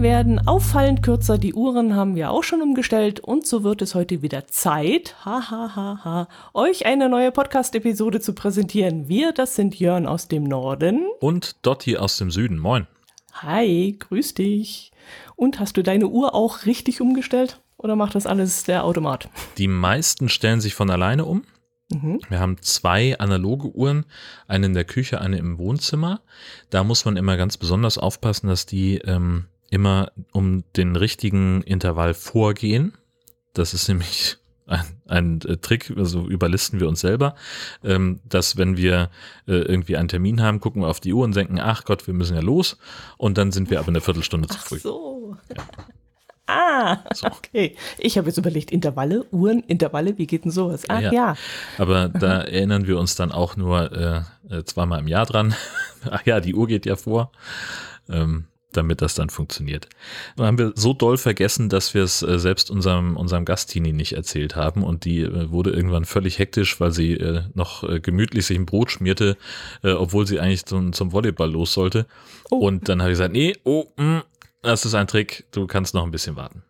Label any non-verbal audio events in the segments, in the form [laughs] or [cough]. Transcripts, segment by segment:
Tage werden auffallend kürzer, die Uhren haben wir auch schon umgestellt und so wird es heute wieder Zeit, ha, ha, ha, ha, euch eine neue Podcast-Episode zu präsentieren. Wir, das sind Jörn aus dem Norden. Und Dotti aus dem Süden. Moin. Hi, grüß dich. Und hast du deine Uhr auch richtig umgestellt oder macht das alles der Automat? Die meisten stellen sich von alleine um. Mhm. Wir haben zwei analoge Uhren, eine in der Küche, eine im Wohnzimmer. Da muss man immer ganz besonders aufpassen, dass die ähm, immer um den richtigen Intervall vorgehen. Das ist nämlich [laughs] ein, ein äh, Trick, also überlisten wir uns selber, ähm, dass wenn wir äh, irgendwie einen Termin haben, gucken wir auf die Uhr und denken, ach Gott, wir müssen ja los und dann sind wir aber eine Viertelstunde zu früh. Ach so. Ja. [laughs] Ah, so. okay. Ich habe jetzt überlegt, Intervalle, Uhren, Intervalle, wie geht denn sowas? Ah, ja. ja. Aber [laughs] da erinnern wir uns dann auch nur äh, äh, zweimal im Jahr dran. Ach ja, die Uhr geht ja vor. Ähm, damit das dann funktioniert. Dann haben wir so doll vergessen, dass wir es äh, selbst unserem, unserem Gastini nicht erzählt haben und die äh, wurde irgendwann völlig hektisch, weil sie äh, noch gemütlich sich ein Brot schmierte, obwohl sie eigentlich zum, zum Volleyball los sollte. Oh. Und dann habe ich gesagt, nee, oh, mh, mm, das ist ein Trick, du kannst noch ein bisschen warten.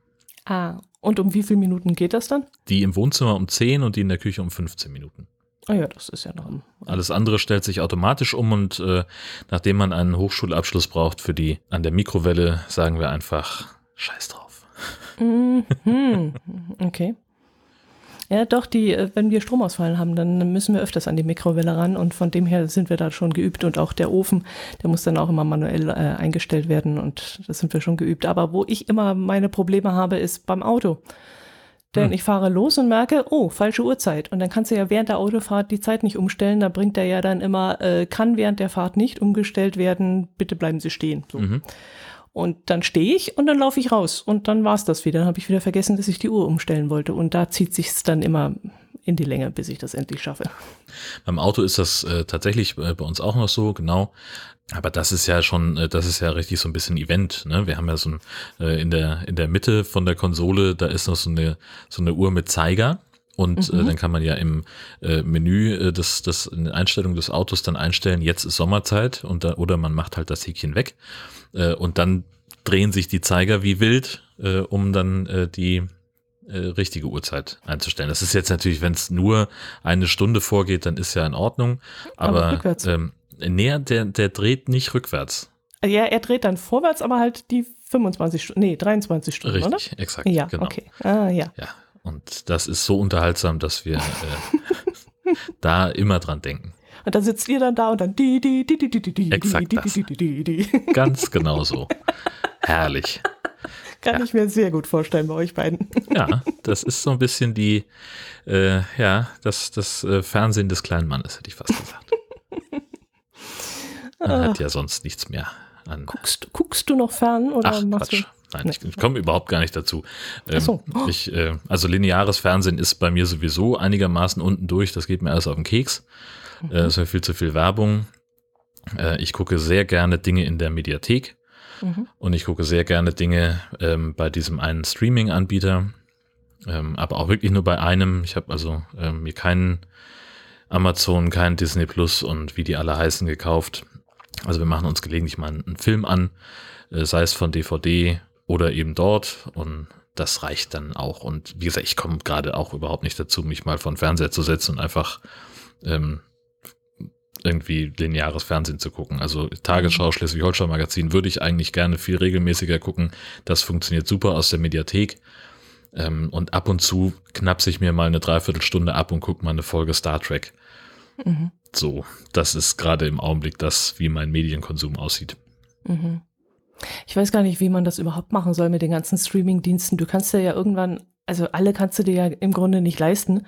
Ah, und um wie viele Minuten geht das dann? Die im Wohnzimmer um 10 und die in der Küche um 15 Minuten. Ah ja, das ist ja noch. Ein, Alles andere stellt sich automatisch um und äh, nachdem man einen Hochschulabschluss braucht für die an der Mikrowelle, sagen wir einfach Scheiß drauf. Mhm. [laughs] Okay. Ja, doch, die, äh, wenn wir Stromausfall haben, dann müssen wir öfters an die Mikrowelle ran und von dem her sind wir da schon geübt und auch der Ofen, der muss dann auch immer manuell äh, eingestellt werden und das sind wir schon geübt. Aber wo ich immer meine Probleme habe, ist beim Auto. Denn hm. ich fahre los und merke, oh, falsche Uhrzeit. Und dann kannst du ja während der Autofahrt die Zeit nicht umstellen. Da bringt er ja dann immer, äh, kann während der Fahrt nicht umgestellt werden, bitte bleiben Sie stehen. So. Mhm. Und dann stehe ich und dann laufe ich raus. Und dann war es das wieder. Dann habe ich wieder vergessen, dass ich die Uhr umstellen wollte. Und da zieht sich es dann immer in die Länge, bis ich das endlich schaffe. Beim Auto ist das äh, tatsächlich äh, bei uns auch noch so, genau. Aber das ist ja schon, äh, das ist ja richtig so ein bisschen Event. Ne? Wir haben ja so ein, äh, in der in der Mitte von der Konsole, da ist noch so eine so eine Uhr mit Zeiger. Und äh, mhm. äh, dann kann man ja im äh, Menü äh, das, das in der Einstellung des Autos dann einstellen, jetzt ist Sommerzeit und da, oder man macht halt das Häkchen weg. Äh, und dann drehen sich die Zeiger wie wild, äh, um dann äh, die äh, richtige Uhrzeit einzustellen. Das ist jetzt natürlich, wenn es nur eine Stunde vorgeht, dann ist ja in Ordnung. Aber, aber ähm, nee, der, der dreht nicht rückwärts. Ja, er dreht dann vorwärts, aber halt die 25 Stunden, nee, 23 Stunden, Richtig, oder? Richtig, exakt. Ja, genau. okay. Ah, ja. ja. Und das ist so unterhaltsam, dass wir äh, [laughs] da immer dran denken. Und dann sitzt ihr dann da und dann die, die, die, die, die, die, die, Exakt die, das. die, die, die, die. Ganz genau so. [laughs] Herrlich. Kann ja. ich mir sehr gut vorstellen bei euch beiden. [laughs] Ja, das ist so ein bisschen die, äh, ja, das, das äh, Fernsehen des kleinen Mannes, hätte ich fast gesagt. [laughs] Man hat ja sonst nichts mehr an. Guckst, guckst du noch fern oder Ach, machst Quatsch. du? Nein, ich, ich komme überhaupt gar nicht dazu. Ähm, so. ich, äh, also lineares Fernsehen ist bei mir sowieso einigermaßen unten durch. Das geht mir alles auf den Keks. Mhm. Äh, es ist viel zu viel Werbung. Äh, ich gucke sehr gerne Dinge in der Mediathek. Mhm. Und ich gucke sehr gerne Dinge ähm, bei diesem einen Streaming-Anbieter. Ähm, aber auch wirklich nur bei einem. Ich habe also ähm, mir keinen Amazon, keinen Disney Plus und wie die alle heißen gekauft. Also wir machen uns gelegentlich mal einen, Film an, äh, sei es von DVD oder eben dort und das reicht dann auch. Und wie gesagt, ich komme gerade auch überhaupt nicht dazu, mich mal von Fernseher zu setzen und einfach ähm, irgendwie lineares Fernsehen zu gucken. Also Tagesschau, mhm. Schleswig-Holstein Magazin würde ich eigentlich gerne viel regelmäßiger gucken. Das funktioniert super aus der Mediathek. Ähm, und ab und zu knapse ich mir mal eine Dreiviertelstunde ab und gucke mal eine Folge Star Trek. Mhm. So, das ist gerade im Augenblick das, wie mein Medienkonsum aussieht. Mhm. Ich weiß gar nicht, wie man das überhaupt machen soll mit den ganzen Streaming-Diensten. Du kannst dir ja irgendwann, also alle kannst du dir ja im Grunde nicht leisten.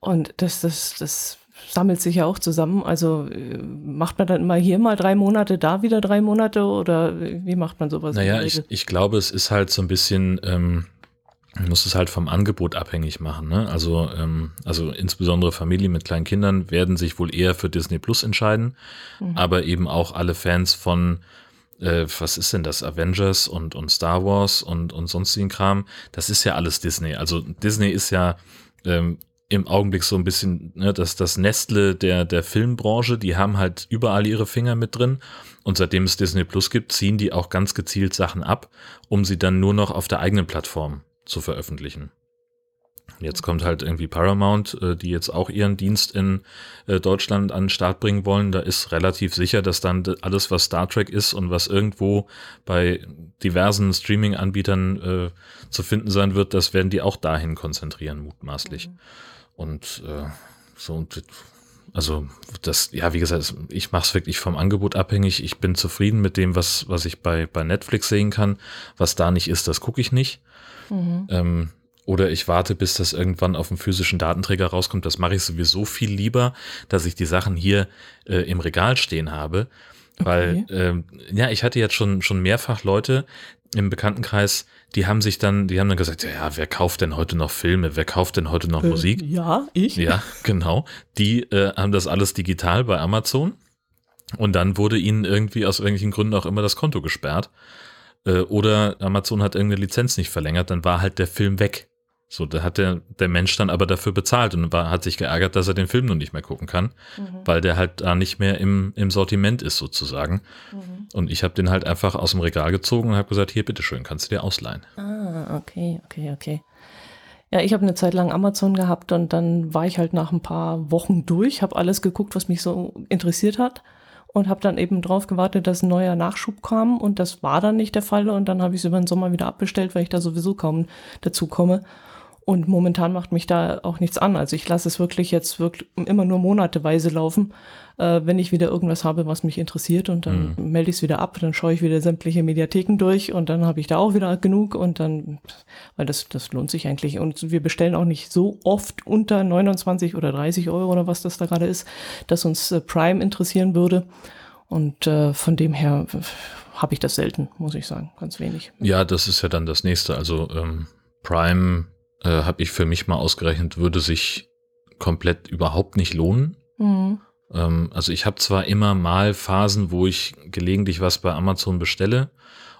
Und das, das, das sammelt sich ja auch zusammen. Also äh, macht man dann immer hier mal drei Monate, da wieder drei Monate oder wie macht man sowas? Naja, ich, ich glaube, es ist halt so ein bisschen, ähm, man muss es halt vom Angebot abhängig machen. Ne? Also, ähm, also insbesondere Familien mit kleinen Kindern werden sich wohl eher für Disney Plus entscheiden, mhm. aber eben auch alle Fans von äh, was ist denn das, Avengers und, und Star Wars und, und sonstigen Kram, das ist ja alles Disney. Also Disney ist ja ähm, im Augenblick so ein bisschen, ne, dass das Nestle der, der Filmbranche, die haben halt überall ihre Finger mit drin. Und seitdem es Disney Plus gibt, ziehen die auch ganz gezielt Sachen ab, um sie dann nur noch auf der eigenen Plattform zu veröffentlichen. Jetzt kommt halt irgendwie Paramount, äh, die jetzt auch ihren Dienst in äh, Deutschland an den Start bringen wollen. Da ist relativ sicher, dass dann alles, was Star Trek ist und was irgendwo bei diversen Streaming-Anbietern äh, zu finden sein wird, das werden die auch dahin konzentrieren, mutmaßlich. Mhm. Und äh, so und also das, ja, wie gesagt, ich mache es wirklich vom Angebot abhängig. Ich bin zufrieden mit dem, was, was ich bei, bei Netflix sehen kann. Was da nicht ist, das gucke ich nicht. Mhm. Ähm, oder ich warte, bis das irgendwann auf dem physischen Datenträger rauskommt. Das mache ich sowieso viel lieber, dass ich die Sachen hier äh, im Regal stehen habe. Weil, okay. ähm, ja, ich hatte jetzt schon, schon mehrfach Leute im Bekanntenkreis, die haben sich dann, die haben dann gesagt, ja, wer kauft denn heute noch Filme? Wer kauft denn heute noch äh, Musik? Ja, ich. Ja, [laughs] genau. Die äh, haben das alles digital bei Amazon. Und dann wurde ihnen irgendwie aus irgendwelchen Gründen auch immer das Konto gesperrt. Äh, oder Amazon hat irgendeine Lizenz nicht verlängert, dann war halt der Film weg. So, da hat der, der Mensch dann aber dafür bezahlt und war, hat sich geärgert, dass er den Film noch nicht mehr gucken kann, mhm. weil der halt da nicht mehr im, im Sortiment ist sozusagen. Mhm. Und ich habe den halt einfach aus dem Regal gezogen und habe gesagt, hier, bitteschön, kannst du dir ausleihen. Ah, okay, okay, okay. Ja, ich habe eine Zeit lang Amazon gehabt und dann war ich halt nach ein paar Wochen durch, habe alles geguckt, was mich so interessiert hat und habe dann eben drauf gewartet, dass ein neuer Nachschub kam und das war dann nicht der Fall und dann habe ich es über den Sommer wieder abbestellt, weil ich da sowieso kaum dazu komme. Und momentan macht mich da auch nichts an. Also ich lasse es wirklich jetzt wirklich immer nur monateweise laufen, äh, wenn ich wieder irgendwas habe, was mich interessiert und dann mhm. melde ich es wieder ab, dann schaue ich wieder sämtliche Mediatheken durch und dann habe ich da auch wieder genug und dann, weil das, das lohnt sich eigentlich. Und wir bestellen auch nicht so oft unter 29 oder 30 Euro oder was das da gerade ist, dass uns äh, Prime interessieren würde. Und äh, von dem her habe ich das selten, muss ich sagen, ganz wenig. Ja, das ist ja dann das nächste. Also ähm, Prime äh, habe ich für mich mal ausgerechnet, würde sich komplett überhaupt nicht lohnen. Mhm. Ähm, also ich habe zwar immer mal Phasen, wo ich gelegentlich was bei Amazon bestelle.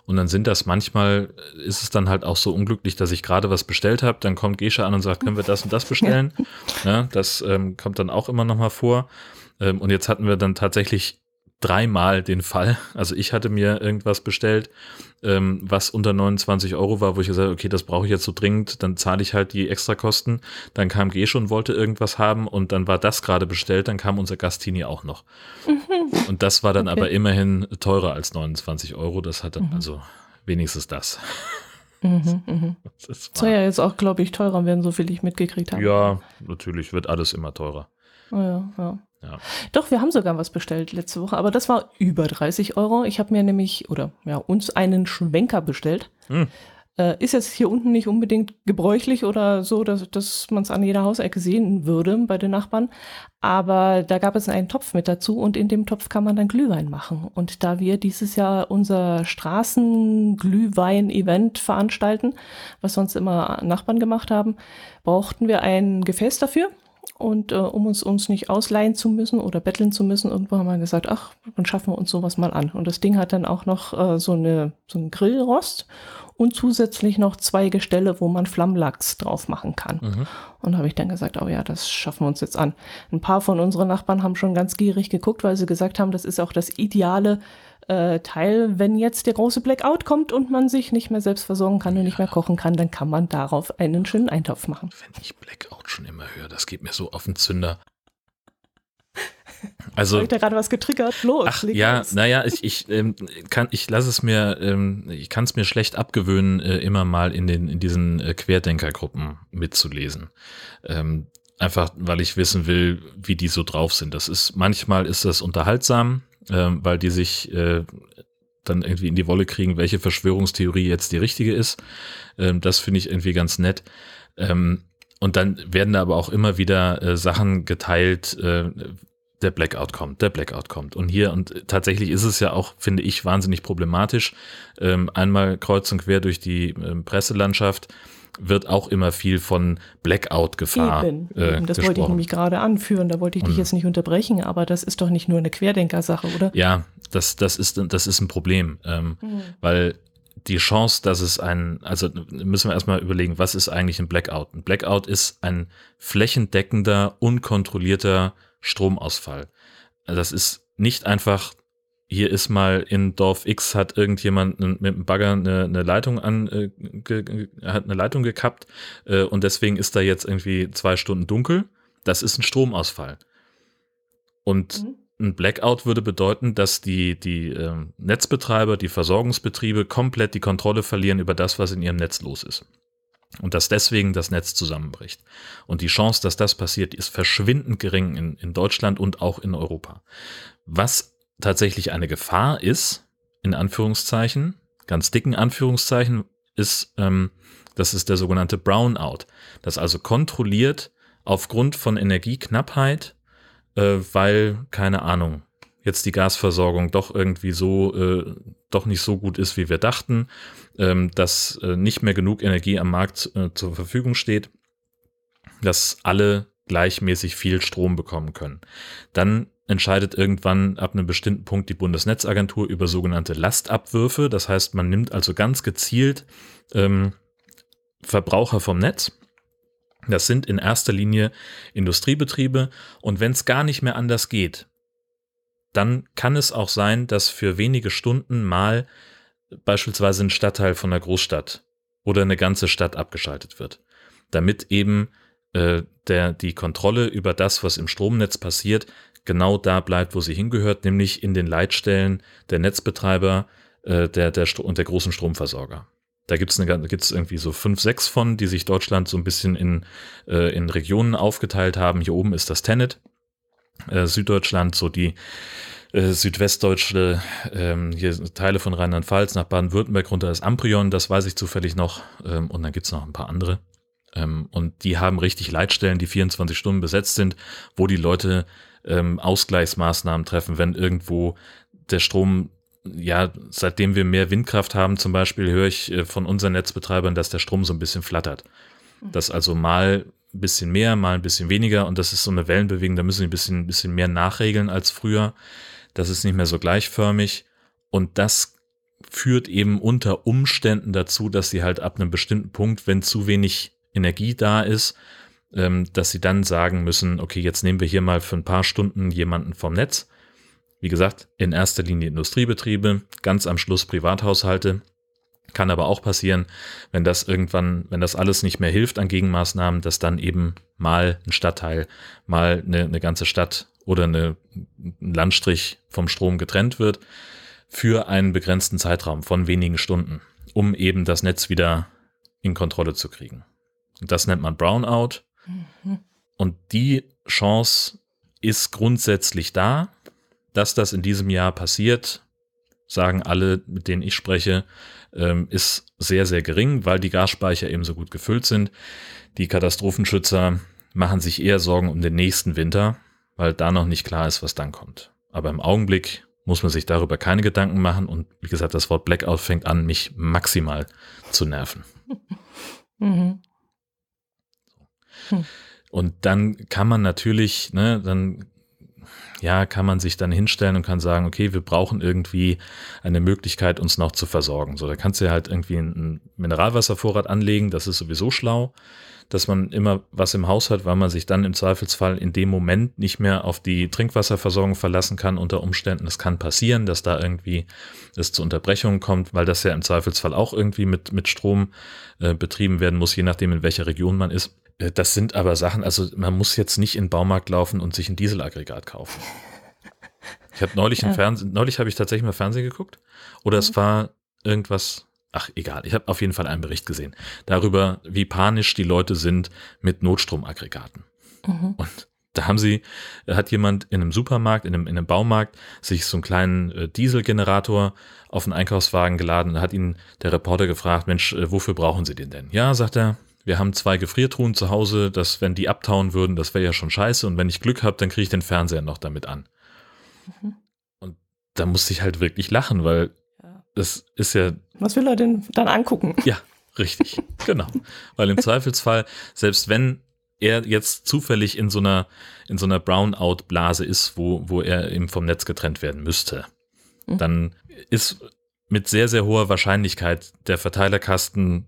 Und dann sind das manchmal, ist es dann halt auch so unglücklich, dass ich gerade was bestellt habe. Dann kommt Gesche an und sagt, können wir das und das bestellen? [laughs] Ja, das ähm, kommt dann auch immer noch mal vor. Ähm, und jetzt hatten wir dann tatsächlich dreimal den Fall. Also ich hatte mir irgendwas bestellt, ähm, was unter 29 Euro war, wo ich gesagt habe, okay, das brauche ich jetzt so dringend, dann zahle ich halt die Extrakosten. Dann kam G schon, wollte irgendwas haben und dann war das gerade bestellt, dann kam unser Gastini auch noch. Mhm. Und das war dann okay. aber immerhin teurer als 29 Euro. Das hat dann mhm. also wenigstens das. Mhm, [laughs] mhm. Das soll ja jetzt auch, glaube ich, teurer werden, so viel ich mitgekriegt habe. Ja, natürlich wird alles immer teurer. Ja, ja. Ja. Doch, wir haben sogar was bestellt letzte Woche, aber das war über 30 Euro. Ich habe mir nämlich, oder ja, uns einen Schwenker bestellt. Hm. Äh, ist jetzt hier unten nicht unbedingt gebräuchlich oder so, dass, dass man es an jeder Hausecke sehen würde bei den Nachbarn. Aber da gab es einen Topf mit dazu und in dem Topf kann man dann Glühwein machen. Und da wir dieses Jahr unser Straßenglühwein-Event veranstalten, was sonst immer Nachbarn gemacht haben, brauchten wir ein Gefäß dafür. Und äh, um uns, uns nicht ausleihen zu müssen oder betteln zu müssen, irgendwo haben wir gesagt, ach, dann schaffen wir uns sowas mal an. Und das Ding hat dann auch noch äh, so, eine, so einen Grillrost und zusätzlich noch zwei Gestelle, wo man Flammlachs drauf machen kann. Mhm. Und habe ich dann gesagt, oh ja, das schaffen wir uns jetzt an. Ein paar von unseren Nachbarn haben schon ganz gierig geguckt, weil sie gesagt haben, das ist auch das ideale äh, Teil, wenn jetzt der große Blackout kommt und man sich nicht mehr selbst versorgen kann und nicht mehr kochen kann, dann kann man darauf einen schönen Eintopf machen. Wenn ich Blackout schon immer höre, das geht mir so auf den Zünder. Also, Habe ich da gerade was getriggert? Los. Ach, ja, naja, ich, ich ähm, kann, ich lasse es mir, ähm, ich kann es mir schlecht abgewöhnen, äh, immer mal in den, in diesen äh, Querdenkergruppen mitzulesen. Ähm, einfach, weil ich wissen will, wie die so drauf sind. Das ist, manchmal ist das unterhaltsam, ähm, weil die sich äh, dann irgendwie in die Wolle kriegen, welche Verschwörungstheorie jetzt die richtige ist. Ähm, das finde ich irgendwie ganz nett. Ähm, und dann werden da aber auch immer wieder äh, Sachen geteilt, äh, der Blackout kommt, der Blackout kommt. Und hier, und tatsächlich ist es ja auch, finde ich, wahnsinnig problematisch. Ähm, einmal kreuz und quer durch die ähm, Presselandschaft wird auch immer viel von Blackout-Gefahr. Eben, äh, eben. Das gesprochen. wollte ich nämlich gerade anführen, da wollte ich dich und, jetzt nicht unterbrechen, aber das ist doch nicht nur eine Querdenkersache, oder? Ja, das, das, ist, das ist ein Problem, ähm, mhm. weil die Chance, dass es ein, also müssen wir erstmal überlegen, was ist eigentlich ein Blackout? Ein Blackout ist ein flächendeckender, unkontrollierter Stromausfall. Das ist nicht einfach, hier ist mal in Dorf X hat irgendjemand mit einem Bagger eine, eine Leitung an, äh, ge, hat eine Leitung gekappt äh, und deswegen ist da jetzt irgendwie zwei Stunden dunkel. Das ist ein Stromausfall. Und mhm ein Blackout würde bedeuten, dass die, die äh, Netzbetreiber, die Versorgungsbetriebe komplett die Kontrolle verlieren über das, was in ihrem Netz los ist. Und dass deswegen das Netz zusammenbricht. Und die Chance, dass das passiert, ist verschwindend gering in, in Deutschland und auch in Europa. Was tatsächlich eine Gefahr ist, in Anführungszeichen, ganz dicken Anführungszeichen, ist, ähm, das ist der sogenannte Brownout. Das also kontrolliert aufgrund von Energieknappheit äh, weil, keine Ahnung, jetzt die Gasversorgung doch irgendwie so, äh, doch nicht so gut ist, wie wir dachten, ähm, dass äh, nicht mehr genug Energie am Markt äh, zur Verfügung steht, dass alle gleichmäßig viel Strom bekommen können. Dann entscheidet irgendwann ab einem bestimmten Punkt die Bundesnetzagentur über sogenannte Lastabwürfe. Das heißt, man nimmt also ganz gezielt ähm, Verbraucher vom Netz. Das sind in erster Linie Industriebetriebe. Und wenn es gar nicht mehr anders geht, dann kann es auch sein, dass für wenige Stunden mal beispielsweise ein Stadtteil von einer Großstadt oder eine ganze Stadt abgeschaltet wird, damit eben äh, der, die Kontrolle über das, was im Stromnetz passiert, genau da bleibt, wo sie hingehört, nämlich in den Leitstellen der Netzbetreiber äh, der, der und der großen Stromversorger. Da gibt es irgendwie so fünf, sechs von, die sich Deutschland so ein bisschen in, äh, in Regionen aufgeteilt haben. Hier oben ist das Tenet, äh, Süddeutschland, so die äh, südwestdeutsche, ähm, hier Teile von Rheinland-Pfalz nach Baden-Württemberg runter ist Amprion, das weiß ich zufällig noch. Ähm, und dann gibt es noch ein paar andere. Ähm, und die haben richtig Leitstellen, die 24 Stunden besetzt sind, wo die Leute ähm, Ausgleichsmaßnahmen treffen, wenn irgendwo der Strom ja, seitdem wir mehr Windkraft haben zum Beispiel, höre ich äh, von unseren Netzbetreibern, dass der Strom so ein bisschen flattert. Mhm. Dass also mal ein bisschen mehr, mal ein bisschen weniger und das ist so eine Wellenbewegung, da müssen wir ein bisschen, ein bisschen mehr nachregeln als früher. Das ist nicht mehr so gleichförmig und das führt eben unter Umständen dazu, dass sie halt ab einem bestimmten Punkt, wenn zu wenig Energie da ist, dass sie dann sagen müssen, okay, jetzt nehmen wir hier mal für ein paar Stunden jemanden vom Netz wie gesagt, in erster Linie Industriebetriebe, ganz am Schluss Privathaushalte. Kann aber auch passieren, wenn das irgendwann, wenn das alles nicht mehr hilft an Gegenmaßnahmen, dass dann eben mal ein Stadtteil, mal eine, eine ganze Stadt oder eine, ein Landstrich vom Strom getrennt wird für einen begrenzten Zeitraum von wenigen Stunden, um eben das Netz wieder in Kontrolle zu kriegen. Und das nennt man Brownout. Und die Chance ist grundsätzlich da dass das in diesem Jahr passiert, sagen alle, mit denen ich spreche, ähm, ist sehr, sehr gering, weil die Gasspeicher eben so gut gefüllt sind. Die Katastrophenschützer machen sich eher Sorgen um den nächsten Winter, weil da noch nicht klar ist, was dann kommt. Aber im Augenblick muss man sich darüber keine Gedanken machen und wie gesagt, das Wort Blackout fängt an, mich maximal zu nerven. [laughs] Mhm. Hm. Und dann kann man natürlich, ne, dann ja, kann man sich dann hinstellen und kann sagen, okay, wir brauchen irgendwie eine Möglichkeit, uns noch zu versorgen. So, da kannst du ja halt irgendwie einen Mineralwasservorrat anlegen, das ist sowieso schlau, dass man immer was im Haus hat, weil man sich dann im Zweifelsfall in dem Moment nicht mehr auf die Trinkwasserversorgung verlassen kann unter Umständen. Es kann passieren, dass da irgendwie es zu Unterbrechungen kommt, weil das ja im Zweifelsfall auch irgendwie mit, mit Strom äh, betrieben werden muss, je nachdem, in welcher Region man ist. Äh, das sind aber Sachen, also man muss jetzt nicht in den Baumarkt laufen und sich ein Dieselaggregat kaufen. Ich habe neulich ja. im Fernsehen, neulich habe ich tatsächlich mal Fernsehen geguckt oder mhm. es war irgendwas, ach egal, ich habe auf jeden Fall einen Bericht gesehen darüber, wie panisch die Leute sind mit Notstromaggregaten. Mhm. Und da haben sie, hat jemand in einem Supermarkt, in einem, in einem Baumarkt sich so einen kleinen äh, Dieselgenerator auf einen Einkaufswagen geladen. Da hat ihn der Reporter gefragt, Mensch, äh, wofür brauchen Sie den denn? Ja, sagt er, wir haben zwei Gefriertruhen zu Hause, dass wenn die abtauen würden, das wäre ja schon scheiße. Und wenn ich Glück habe, dann kriege ich den Fernseher noch damit an. Mhm. Und da musste ich halt wirklich lachen, weil ja. das ist ja. Was will er denn dann angucken? Ja, richtig. [laughs] genau. Weil im Zweifelsfall, selbst wenn er jetzt zufällig in so einer, in so einer Brownout-Blase ist, wo, wo er eben vom Netz getrennt werden müsste, mhm. dann ist mit sehr, sehr hoher Wahrscheinlichkeit der Verteilerkasten,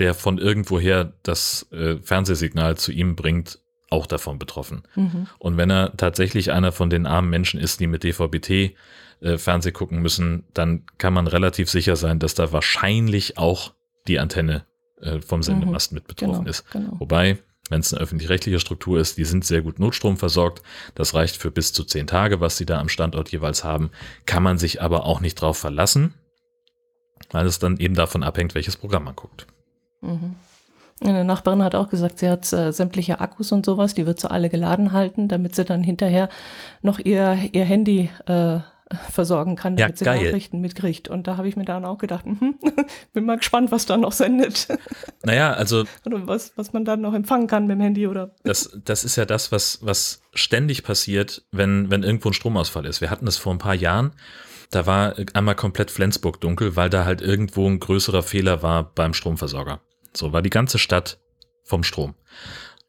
der von irgendwoher das äh, Fernsehsignal zu ihm bringt, auch davon betroffen. Mhm. Und wenn er tatsächlich einer von den armen Menschen ist, die mit DVB-T äh, Fernseh gucken müssen, dann kann man relativ sicher sein, dass da wahrscheinlich auch die Antenne äh, vom Sendemast mhm. mit betroffen genau, ist. Genau. Wobei, wenn es eine öffentlich-rechtliche Struktur ist, die sind sehr gut notstromversorgt. Das reicht für bis zu zehn Tage, was sie da am Standort jeweils haben. Kann man sich aber auch nicht drauf verlassen, weil es dann eben davon abhängt, welches Programm man guckt. Mhm. Eine Nachbarin hat auch gesagt, sie hat äh, sämtliche Akkus und sowas, die wird sie alle geladen halten, damit sie dann hinterher noch ihr, ihr Handy äh, versorgen kann, damit ja, sie Nachrichten mitkriegt. Und da habe ich mir dann auch gedacht, hm, [laughs] bin mal gespannt, was da noch sendet. [laughs] Naja, also. oder was, was man dann noch empfangen kann mit dem Handy oder. Das, das ist ja das, was, was ständig passiert, wenn, wenn irgendwo ein Stromausfall ist. Wir hatten das vor ein paar Jahren. Da war einmal komplett Flensburg dunkel, weil da halt irgendwo ein größerer Fehler war beim Stromversorger. So war die ganze Stadt vom Strom.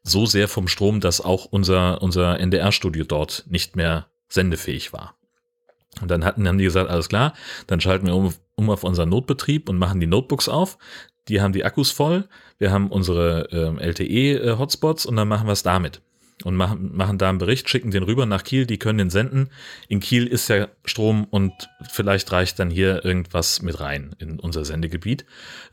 So sehr vom Strom, dass auch unser, unser NDR-Studio dort nicht mehr sendefähig war. Und dann hatten, haben die gesagt, alles klar, dann schalten wir um, um auf unseren Notbetrieb und machen die Notebooks auf. Die haben die Akkus voll. Wir haben unsere ähm, LTE-Hotspots äh, und dann machen wir es damit. Und machen, machen da einen Bericht, schicken den rüber nach Kiel, die können den senden. In Kiel ist ja Strom und vielleicht reicht dann hier irgendwas mit rein in unser Sendegebiet.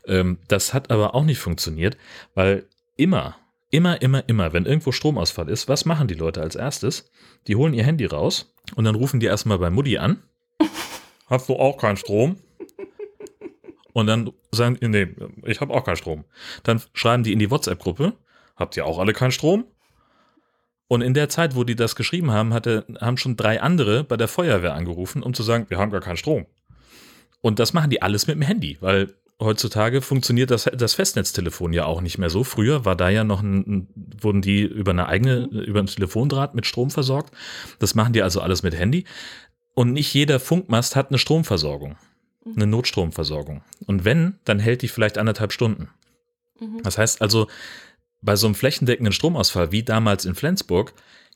Ähm, das hat aber auch nicht funktioniert, weil immer, immer, immer, immer, wenn irgendwo Stromausfall ist, was machen die Leute als erstes? Die holen ihr Handy raus und dann rufen die erstmal bei Mutti an. [laughs] Hast du auch keinen Strom? Und dann sagen, nee, ich habe auch keinen Strom. Dann schreiben die in die WhatsApp-Gruppe, habt ihr auch alle keinen Strom? Und in der Zeit, wo die das geschrieben haben, hatte, haben schon drei andere bei der Feuerwehr angerufen, um zu sagen, wir haben gar keinen Strom. Und das machen die alles mit dem Handy, weil heutzutage funktioniert das, das Festnetztelefon ja auch nicht mehr so. Früher war da ja noch ein, wurden die über eine eigene, über ein Telefondraht mit Strom versorgt. Das machen die also alles mit Handy. Und nicht jeder Funkmast hat eine Stromversorgung, eine Notstromversorgung. Und wenn, dann hält die vielleicht anderthalb Stunden. Mhm. Das heißt also, bei so einem flächendeckenden Stromausfall wie damals in Flensburg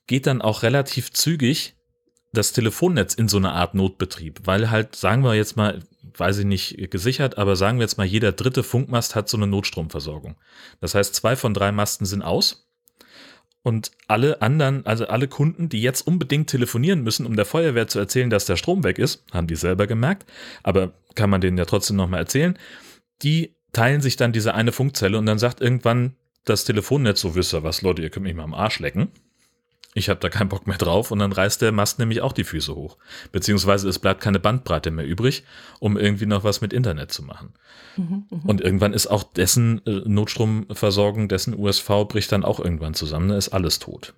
geht dann auch relativ zügig das Telefonnetz in so eine Art Notbetrieb, weil halt, sagen wir jetzt mal, weiß ich nicht gesichert, aber sagen wir jetzt mal, jeder dritte Funkmast hat so eine Notstromversorgung. Das heißt, zwei von drei Masten sind aus. Und alle anderen, also alle Kunden, die jetzt unbedingt telefonieren müssen, um der Feuerwehr zu erzählen, dass der Strom weg ist, haben die selber gemerkt, aber kann man denen ja trotzdem nochmal erzählen, die teilen sich dann diese eine Funkzelle und dann sagt irgendwann das Telefonnetz so, wisst ihr was, Leute, ihr könnt mich mal am Arsch lecken ich habe da keinen Bock mehr drauf und dann reißt der Mast nämlich auch die Füße hoch. Beziehungsweise es bleibt keine Bandbreite mehr übrig, um irgendwie noch was mit Internet zu machen. Mhm, mh. Und irgendwann ist auch dessen äh, Notstromversorgung, dessen USV bricht dann auch irgendwann zusammen, da ist alles tot.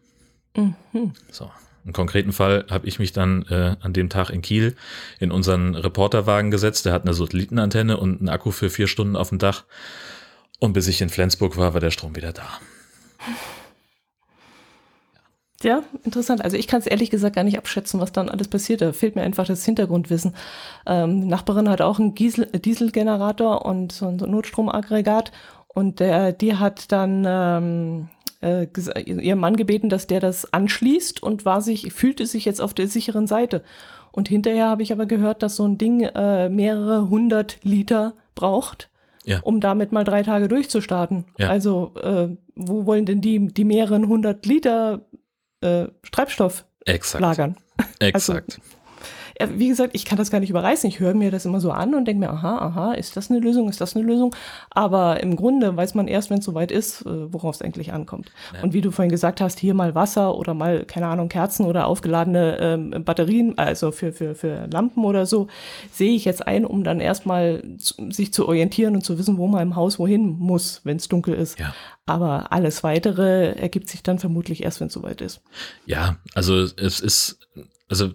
Mhm. So. Im konkreten Fall habe ich mich dann äh, an dem Tag in Kiel in unseren Reporterwagen gesetzt. Der hat eine Satellitenantenne und einen Akku für vier Stunden auf dem Dach. Und bis ich in Flensburg war, war der Strom wieder da. Ja, interessant. Also ich kann es ehrlich gesagt gar nicht abschätzen, was dann alles passiert. Da fehlt mir einfach das Hintergrundwissen. Ähm, die Nachbarin hat auch einen Giesel, Dieselgenerator und so ein Notstromaggregat und der, die hat dann ähm, äh, ihrem Mann gebeten, dass der das anschließt und war sich, fühlte sich jetzt auf der sicheren Seite. Und hinterher habe ich aber gehört, dass so ein Ding äh, mehrere hundert Liter braucht. Ja. um damit mal drei Tage durchzustarten. Ja. Also äh, wo wollen denn die, die mehreren hundert Liter äh, Treibstoff Exakt. lagern. [laughs] Exakt. Also, wie gesagt, ich kann das gar nicht überreißen. Ich höre mir das immer so an und denke mir, aha, aha, ist das eine Lösung, ist das eine Lösung? Aber im Grunde weiß man erst, wenn es soweit ist, äh, worauf es eigentlich ankommt. Ja. Und wie du vorhin gesagt hast, hier mal Wasser oder mal, keine Ahnung, Kerzen oder aufgeladene ähm, Batterien, also für, für, für Lampen oder so, sehe ich jetzt ein, um dann erstmal sich zu orientieren und zu wissen, wo man im Haus wohin muss, wenn es dunkel ist. Ja. Aber alles weitere ergibt sich dann vermutlich erst, wenn es soweit ist. Ja, also es ist, also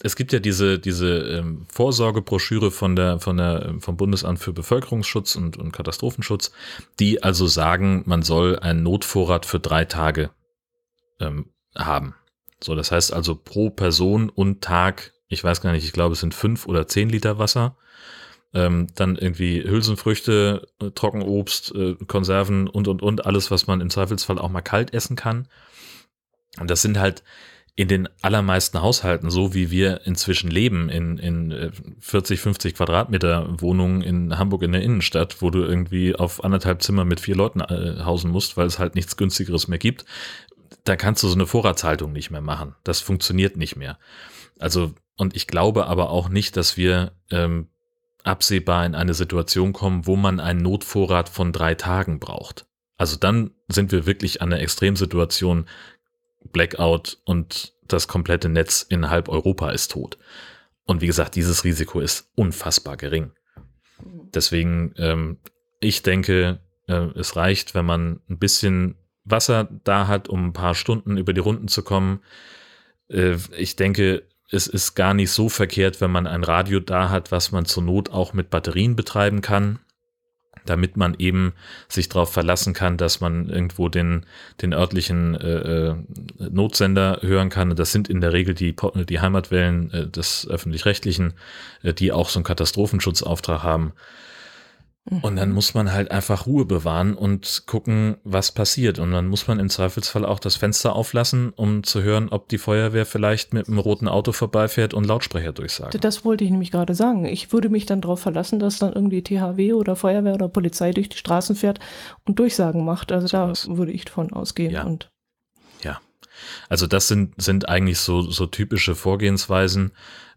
es gibt ja diese, diese ähm, Vorsorgebroschüre von der, von der, vom Bundesamt für Bevölkerungsschutz und, und Katastrophenschutz, die also sagen, man soll einen Notvorrat für drei Tage ähm, haben. So, das heißt also pro Person und Tag, ich weiß gar nicht, ich glaube, es sind fünf oder zehn Liter Wasser. Ähm, dann irgendwie Hülsenfrüchte, äh, Trockenobst, äh, Konserven und, und, und, alles, was man im Zweifelsfall auch mal kalt essen kann. Und das sind halt in den allermeisten Haushalten, so wie wir inzwischen leben, in, in 40, äh, 50 Quadratmeter Wohnungen in Hamburg in der Innenstadt, wo du irgendwie auf anderthalb Zimmer mit vier Leuten äh, hausen musst, weil es halt nichts günstigeres mehr gibt, da kannst du so eine Vorratshaltung nicht mehr machen. Das funktioniert nicht mehr. Also, und ich glaube aber auch nicht, dass wir ähm, absehbar in eine Situation kommen, wo man einen Notvorrat von drei Tagen braucht. Also dann sind wir wirklich an einer Extremsituation Blackout und das komplette Netz in halb Europa ist tot. Und wie gesagt, dieses Risiko ist unfassbar gering. Deswegen, ähm, ich denke, äh, es reicht, wenn man ein bisschen Wasser da hat, um ein paar Stunden über die Runden zu kommen. Äh, ich denke, es ist gar nicht so verkehrt, wenn man ein Radio da hat, was man zur Not auch mit Batterien betreiben kann damit man eben sich darauf verlassen kann, dass man irgendwo den, den örtlichen äh, äh, Notsender hören kann. Das sind in der Regel die, die Heimatwellen äh, des öffentlich-rechtlichen, äh, die auch so einen Katastrophenschutzauftrag haben. Und dann muss man halt einfach Ruhe bewahren und gucken, was passiert. Und dann muss man im Zweifelsfall auch das Fenster auflassen, um zu hören, ob die Feuerwehr vielleicht mit einem roten Auto vorbeifährt und Lautsprecher durchsagt. Das wollte ich nämlich gerade sagen. Ich würde mich dann darauf verlassen, dass dann irgendwie THW oder Feuerwehr oder Polizei durch die Straßen fährt und Durchsagen macht. Also da was. würde ich davon ausgehen. Ja. Und ja. Also das sind, sind eigentlich so, so typische Vorgehensweisen.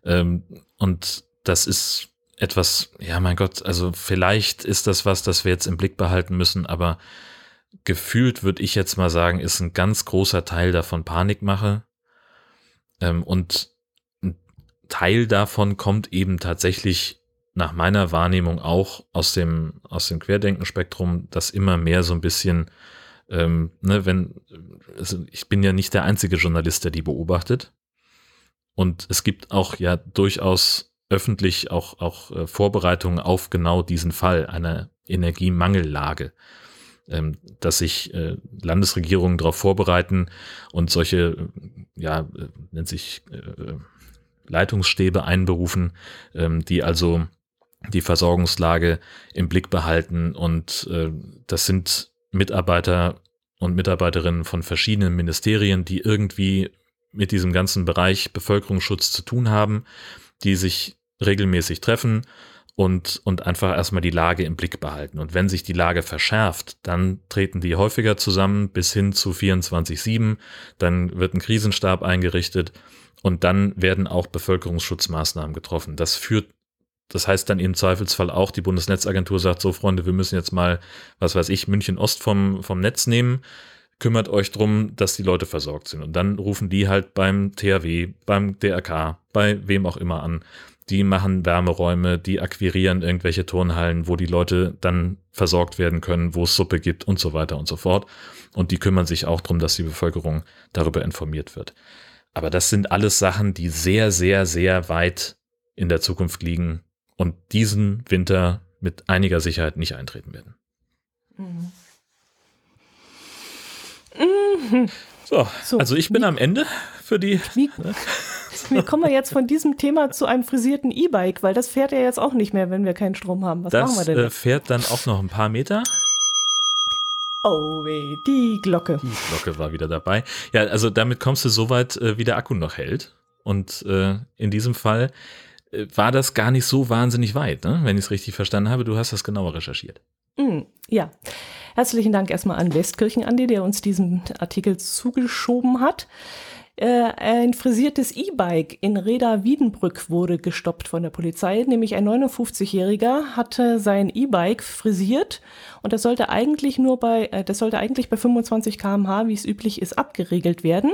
Ähm, und das ist etwas, ja mein Gott, also vielleicht ist das was, das wir jetzt im Blick behalten müssen, aber gefühlt würde ich jetzt mal sagen, ist ein ganz großer Teil davon Panikmache. Ähm, und ein Teil davon kommt eben tatsächlich nach meiner Wahrnehmung auch aus dem, aus dem Querdenkenspektrum, dass immer mehr so ein bisschen, ähm, ne, wenn, also ich bin ja nicht der einzige Journalist, der die beobachtet. Und es gibt auch ja durchaus öffentlich auch, auch äh, Vorbereitungen auf genau diesen Fall einer Energiemangellage, ähm, dass sich äh, Landesregierungen darauf vorbereiten und solche, ja, äh, nennt sich Leitungsstäbe einberufen, ähm, die also die Versorgungslage im Blick behalten. Und das sind Mitarbeiter und Mitarbeiterinnen von verschiedenen Ministerien, die irgendwie mit diesem ganzen Bereich Bevölkerungsschutz zu tun haben, die sich regelmäßig treffen und, und einfach erstmal die Lage im Blick behalten. Und wenn sich die Lage verschärft, dann treten die häufiger zusammen bis hin zu 24-7. Dann wird ein Krisenstab eingerichtet und dann werden auch Bevölkerungsschutzmaßnahmen getroffen. Das führt, das heißt dann im Zweifelsfall auch, die Bundesnetzagentur sagt, so Freunde, wir müssen jetzt mal, was weiß ich, München Ost vom, vom Netz nehmen kümmert euch drum, dass die Leute versorgt sind. Und dann rufen die halt beim THW, beim DRK, bei wem auch immer an die machen Wärmeräume, die akquirieren irgendwelche Turnhallen, wo die Leute dann versorgt werden können, wo es Suppe gibt und so weiter und so fort. Und die kümmern sich auch darum, dass die Bevölkerung darüber informiert wird. Aber das sind alles Sachen, die sehr, sehr, sehr weit in der Zukunft liegen und diesen Winter mit einiger Sicherheit nicht eintreten werden. Mhm. So, so, also ich bin am Ende für die. Ne? [laughs] Wie kommen wir jetzt von diesem Thema zu einem frisierten E-Bike? Weil das fährt ja jetzt auch nicht mehr, wenn wir keinen Strom haben. Was das, machen wir denn? Das äh, fährt dann auch noch ein paar Meter. Oh weh, die Glocke. Die Glocke war wieder dabei. Ja, also damit kommst du so weit, äh, wie der Akku noch hält. Und äh, in diesem Fall äh, war das gar nicht so wahnsinnig weit, ne? wenn ich es richtig verstanden habe. Du hast das genauer recherchiert. Mm, ja. Herzlichen Dank erstmal an Westkirchen, Andi, der uns diesen Artikel zugeschoben hat. Äh, ein frisiertes E-Bike in Reda Wiedenbrück wurde gestoppt von der Polizei, nämlich ein 59-Jähriger hatte sein E-Bike frisiert und das sollte eigentlich nur bei, äh, das sollte eigentlich bei 25 km/h, wie es üblich ist, abgeregelt werden.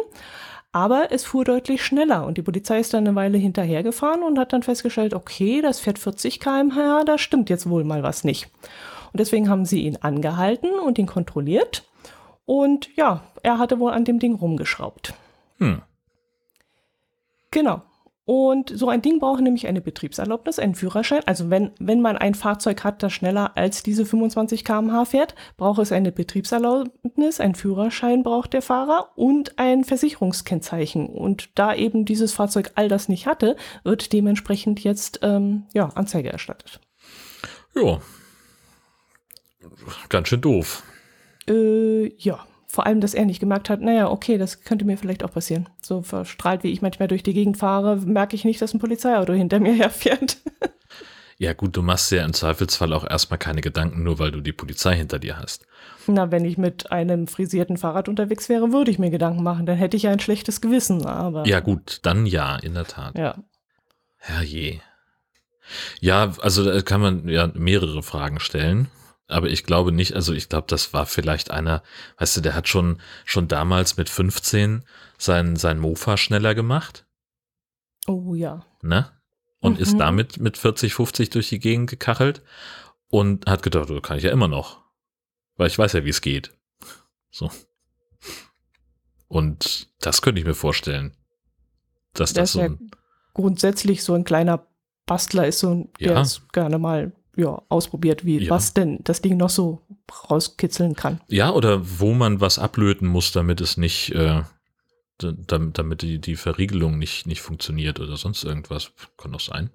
Aber es fuhr deutlich schneller und die Polizei ist dann eine Weile hinterhergefahren und hat dann festgestellt, okay, das fährt 40 km/h, da stimmt jetzt wohl mal was nicht. Und deswegen haben sie ihn angehalten und ihn kontrolliert. Und ja, er hatte wohl an dem Ding rumgeschraubt. Hm. Genau. Und so ein Ding braucht nämlich eine Betriebserlaubnis, einen Führerschein. Also wenn, wenn man ein Fahrzeug hat, das schneller als diese 25 km/h fährt, braucht es eine Betriebserlaubnis, einen Führerschein braucht der Fahrer und ein Versicherungskennzeichen. Und da eben dieses Fahrzeug all das nicht hatte, wird dementsprechend jetzt ähm, ja, Anzeige erstattet. Ja. Ganz schön doof. Äh, ja, vor allem, dass er nicht gemerkt hat, naja, okay, das könnte mir vielleicht auch passieren. So verstrahlt, wie ich manchmal durch die Gegend fahre, merke ich nicht, dass ein Polizeiauto hinter mir [laughs] herfährt. Ja, gut, du machst ja im Zweifelsfall auch erstmal keine Gedanken, nur weil du die Polizei hinter dir hast. Na, wenn ich mit einem frisierten Fahrrad unterwegs wäre, würde ich mir Gedanken machen. Dann hätte ich ja ein schlechtes Gewissen, aber. Ja, gut, dann ja, in der Tat. Ja. Herrje. Ja, also da kann man ja mehrere Fragen stellen. Aber ich glaube nicht, also ich glaube, das war vielleicht einer, weißt du, der hat schon, schon damals mit 15 sein, sein Mofa schneller gemacht. Oh ja. Ne? Und mhm. ist damit mit 40, 50 durch die Gegend gekachelt und hat gedacht, das kann ich ja immer noch. Weil ich weiß ja, wie es geht. So. Und das könnte ich mir vorstellen. Dass das, das so ein, grundsätzlich so ein kleiner Bastler ist, so der ja. es gerne mal ja, ausprobiert, wie ja. was denn das Ding noch so rauskitzeln kann. Ja, oder wo man was ablöten muss, damit es nicht, äh, damit, damit die, die Verriegelung nicht, nicht funktioniert oder sonst irgendwas. Kann doch sein.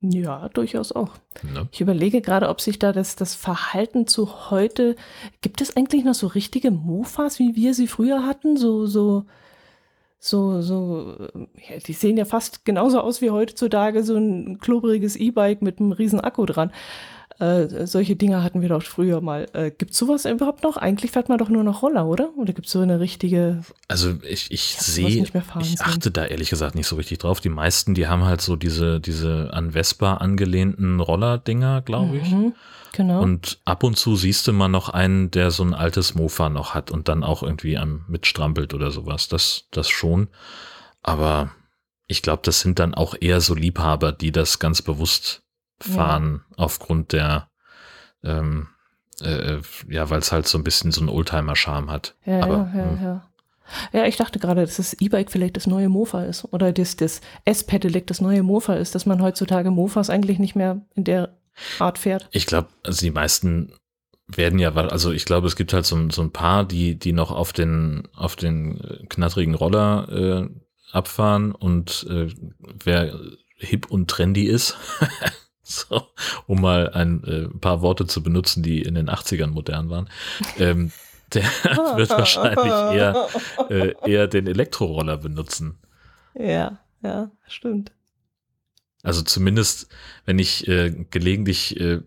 Ja, durchaus auch. Ja. Ich überlege gerade, ob sich da das, das Verhalten zu heute, gibt es eigentlich noch so richtige Mofas, wie wir sie früher hatten? So, so, so, so, ja, die sehen ja fast genauso aus wie heutzutage so ein klobriges E-Bike mit einem riesen Akku dran. Äh, solche Dinge hatten wir doch früher mal. Äh, gibt es sowas überhaupt noch? Eigentlich fährt man doch nur noch Roller, oder? Oder gibt es so eine richtige. Also ich, ich sehe, ich achte da ehrlich gesagt nicht so richtig drauf. Die meisten, die haben halt so diese, diese an Vespa angelehnten Roller-Dinger, glaube ich. Genau. Und ab und zu siehst du mal noch einen, der so ein altes Mofa noch hat und dann auch irgendwie am mitstrampelt oder sowas. Das, das schon. Aber ich glaube, das sind dann auch eher so Liebhaber, die das ganz bewusst fahren ja. aufgrund der, ähm, äh, ja, weil es halt so ein bisschen so ein Oldtimer-Charme hat. Ja, Aber, ja, ja, hm. ja. Ja, ich dachte gerade, dass das E-Bike vielleicht das neue Mofa ist oder das, das S-Pedelec das neue Mofa ist, dass man heutzutage Mofas eigentlich nicht mehr in der Art fährt. Ich glaube, also die meisten werden ja, also ich glaube, es gibt halt so, so ein paar, die, die noch auf den, auf den äh, knattrigen Roller äh, abfahren und äh, wer hip und trendy ist, [laughs] so, um mal ein äh, paar Worte zu benutzen, die in den 80ern modern waren, ähm, der [laughs] wird wahrscheinlich eher, äh, eher den Elektroroller benutzen. Ja, ja, stimmt. Also zumindest, wenn ich äh, gelegentlich äh,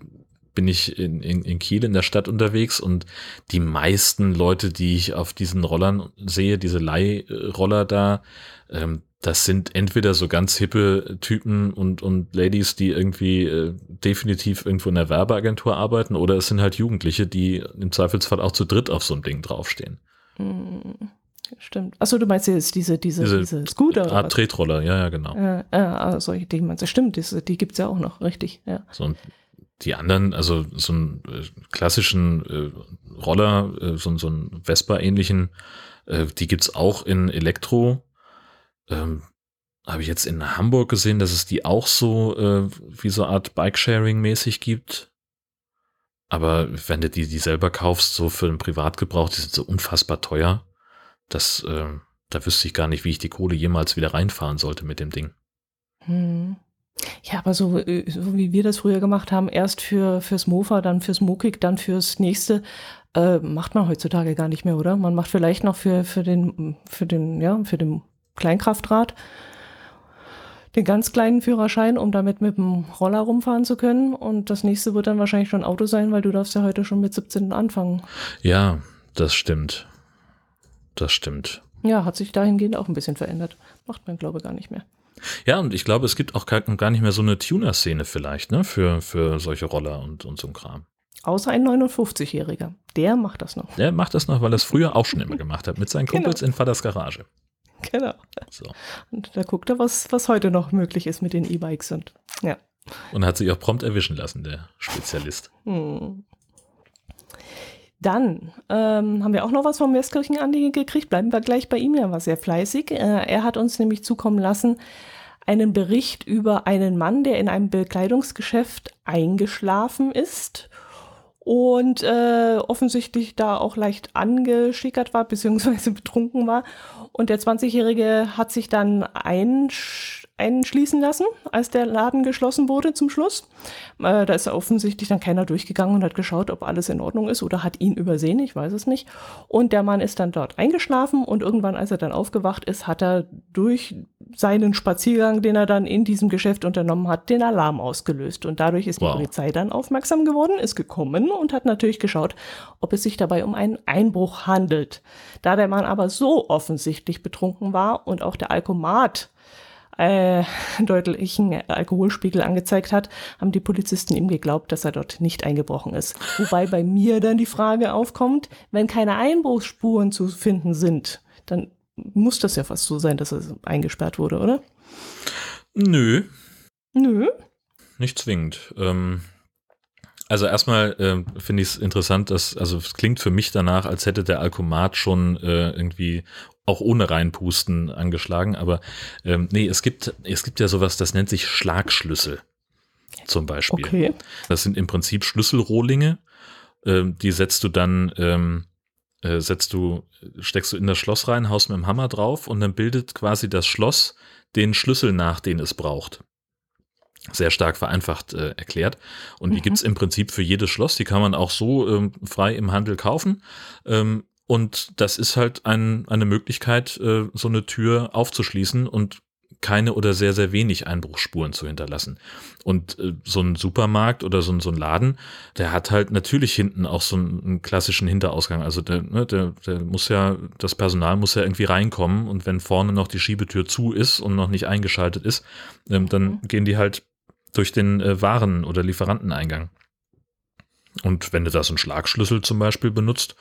bin ich in, in, in Kiel in der Stadt unterwegs und die meisten Leute, die ich auf diesen Rollern sehe, diese Leihroller da, ähm, das sind entweder so ganz hippe Typen und, und Ladies, die irgendwie äh, definitiv irgendwo in der Werbeagentur arbeiten, oder es sind halt Jugendliche, die im Zweifelsfall auch zu dritt auf so einem Ding draufstehen. Mhm. Stimmt. Achso, du meinst jetzt diese, diese, diese, diese Scooter? Art Tretroller, ja, ja, genau. Ja, ja solche Dinge meinst du. Stimmt, diese, die gibt es ja auch noch, richtig, ja. So, und die anderen, also so einen äh, klassischen äh, Roller, äh, so, so einen Vespa-ähnlichen, äh, die gibt's auch in Elektro. Ähm, Habe ich jetzt in Hamburg gesehen, dass es die auch so äh, wie so eine Art Bike-Sharing-mäßig gibt. Aber wenn du die, die selber kaufst, so für den Privatgebrauch, die sind so unfassbar teuer. Das, äh, da wüsste ich gar nicht, wie ich die Kohle jemals wieder reinfahren sollte mit dem Ding. Hm. Ja, aber so, äh, so, wie wir das früher gemacht haben, erst für, fürs Mofa, dann fürs Mokik, dann fürs nächste, äh, macht man heutzutage gar nicht mehr, oder? Man macht vielleicht noch für, für den, für den, ja, für den Kleinkraftrad den ganz kleinen Führerschein, um damit mit dem Roller rumfahren zu können. Und das nächste wird dann wahrscheinlich schon Auto sein, weil du darfst ja heute schon mit 17 anfangen. Ja, das stimmt. Das stimmt. Ja, hat sich dahingehend auch ein bisschen verändert. Macht man, glaube ich, gar nicht mehr. Ja, und ich glaube, es gibt auch gar nicht mehr so eine Tuner-Szene vielleicht, ne, für, für solche Roller und, und so ein Kram. Außer ein 59-Jähriger. Der macht das noch. Der macht das noch, weil er es früher auch schon immer gemacht hat, mit seinen genau. Kumpels genau. in Vaters Garage. Genau. So. Und da guckt er, was, was heute noch möglich ist mit den E-Bikes und ja. Und hat sich auch prompt erwischen lassen, der Spezialist. Hm. Dann ähm, haben wir auch noch was vom Westkirchen gekriegt. Bleiben wir gleich bei ihm. Er war sehr fleißig. Äh, er hat uns nämlich zukommen lassen einen Bericht über einen Mann, der in einem Bekleidungsgeschäft eingeschlafen ist und äh, offensichtlich da auch leicht angeschickert war, beziehungsweise [laughs] betrunken war. Und der 20-Jährige hat sich dann ein, einschließen lassen, als der Laden geschlossen wurde zum Schluss. Äh, da ist offensichtlich dann keiner durchgegangen und hat geschaut, ob alles in Ordnung ist oder hat ihn übersehen, ich weiß es nicht. Und der Mann ist dann dort eingeschlafen und irgendwann, als er dann aufgewacht ist, hat er durch seinen Spaziergang, den er dann in diesem Geschäft unternommen hat, den Alarm ausgelöst. Und dadurch ist wow. die Polizei dann aufmerksam geworden, ist gekommen und hat natürlich geschaut, ob es sich dabei um einen Einbruch handelt. Da der Mann aber so offensichtlich betrunken war und auch der Alkomat äh, [laughs] deutlichen Alkoholspiegel angezeigt hat, haben die Polizisten ihm geglaubt, dass er dort nicht eingebrochen ist. Wobei bei mir dann die Frage aufkommt, wenn keine Einbruchsspuren zu finden sind, dann muss das ja fast so sein, dass er eingesperrt wurde, oder? Nö. Nö. Nicht zwingend. Ähm, also erstmal äh, finde ich es interessant, dass, also es klingt für mich danach, als hätte der Alkomat schon äh, irgendwie auch ohne reinpusten angeschlagen, aber ähm, nee, es gibt, es gibt ja sowas, das nennt sich Schlagschlüssel zum Beispiel. Okay. Das sind im Prinzip Schlüsselrohlinge, ähm, die setzt du dann, ähm, äh, setzt du, steckst du in das Schloss rein, haust mit dem Hammer drauf und dann bildet quasi das Schloss den Schlüssel nach, den es braucht sehr stark vereinfacht äh, erklärt. Und die mhm. gibt's im Prinzip für jedes Schloss. Die kann man auch so ähm, frei im Handel kaufen. Ähm, und das ist halt ein, eine Möglichkeit, äh, so eine Tür aufzuschließen und keine oder sehr, sehr wenig Einbruchspuren zu hinterlassen. Und äh, so ein Supermarkt oder so ein, so ein Laden, der hat halt natürlich hinten auch so einen, einen klassischen Hinterausgang. Also der, ne, der, der muss ja, das Personal muss ja irgendwie reinkommen und wenn vorne noch die Schiebetür zu ist und noch nicht eingeschaltet ist, ähm, dann mhm. gehen die halt durch den äh, Waren- oder Lieferanteneingang. Und wenn du da so einen Schlagschlüssel zum Beispiel benutzt,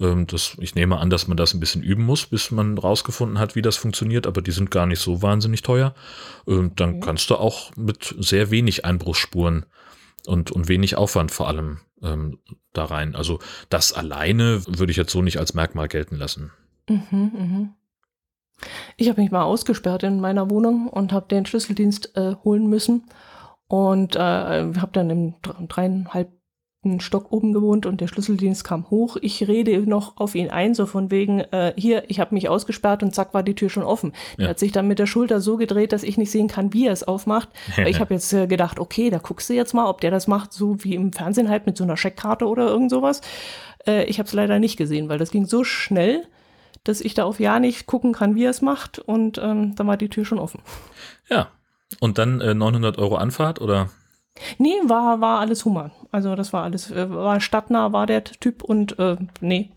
ähm, das, ich nehme an, dass man das ein bisschen üben muss, bis man rausgefunden hat, wie das funktioniert, aber die sind gar nicht so wahnsinnig teuer. Ähm, dann okay. kannst du auch mit sehr wenig Einbruchsspuren und, und wenig Aufwand vor allem ähm, da rein. Also das alleine würde ich jetzt so nicht als Merkmal gelten lassen. Mhm, mh. Ich habe mich mal ausgesperrt in meiner Wohnung und habe den Schlüsseldienst äh, holen müssen und äh, habe dann im dreieinhalb Stock oben gewohnt und der Schlüsseldienst kam hoch. Ich rede noch auf ihn ein, so von wegen, äh, hier, ich habe mich ausgesperrt und zack war die Tür schon offen. Ja. Er hat sich dann mit der Schulter so gedreht, dass ich nicht sehen kann, wie er es aufmacht. [laughs] ich habe jetzt äh, gedacht, okay, da guckst du jetzt mal, ob der das macht, so wie im Fernsehen halt mit so einer Scheckkarte oder irgend sowas. Äh, ich habe es leider nicht gesehen, weil das ging so schnell, dass ich da auf ja nicht gucken kann, wie er es macht und ähm, dann war die Tür schon offen. Ja, und dann äh, 900 Euro Anfahrt oder? Nee, war, war alles Hummer. Also das war alles, äh, war stadtnah, war der Typ und äh, nee.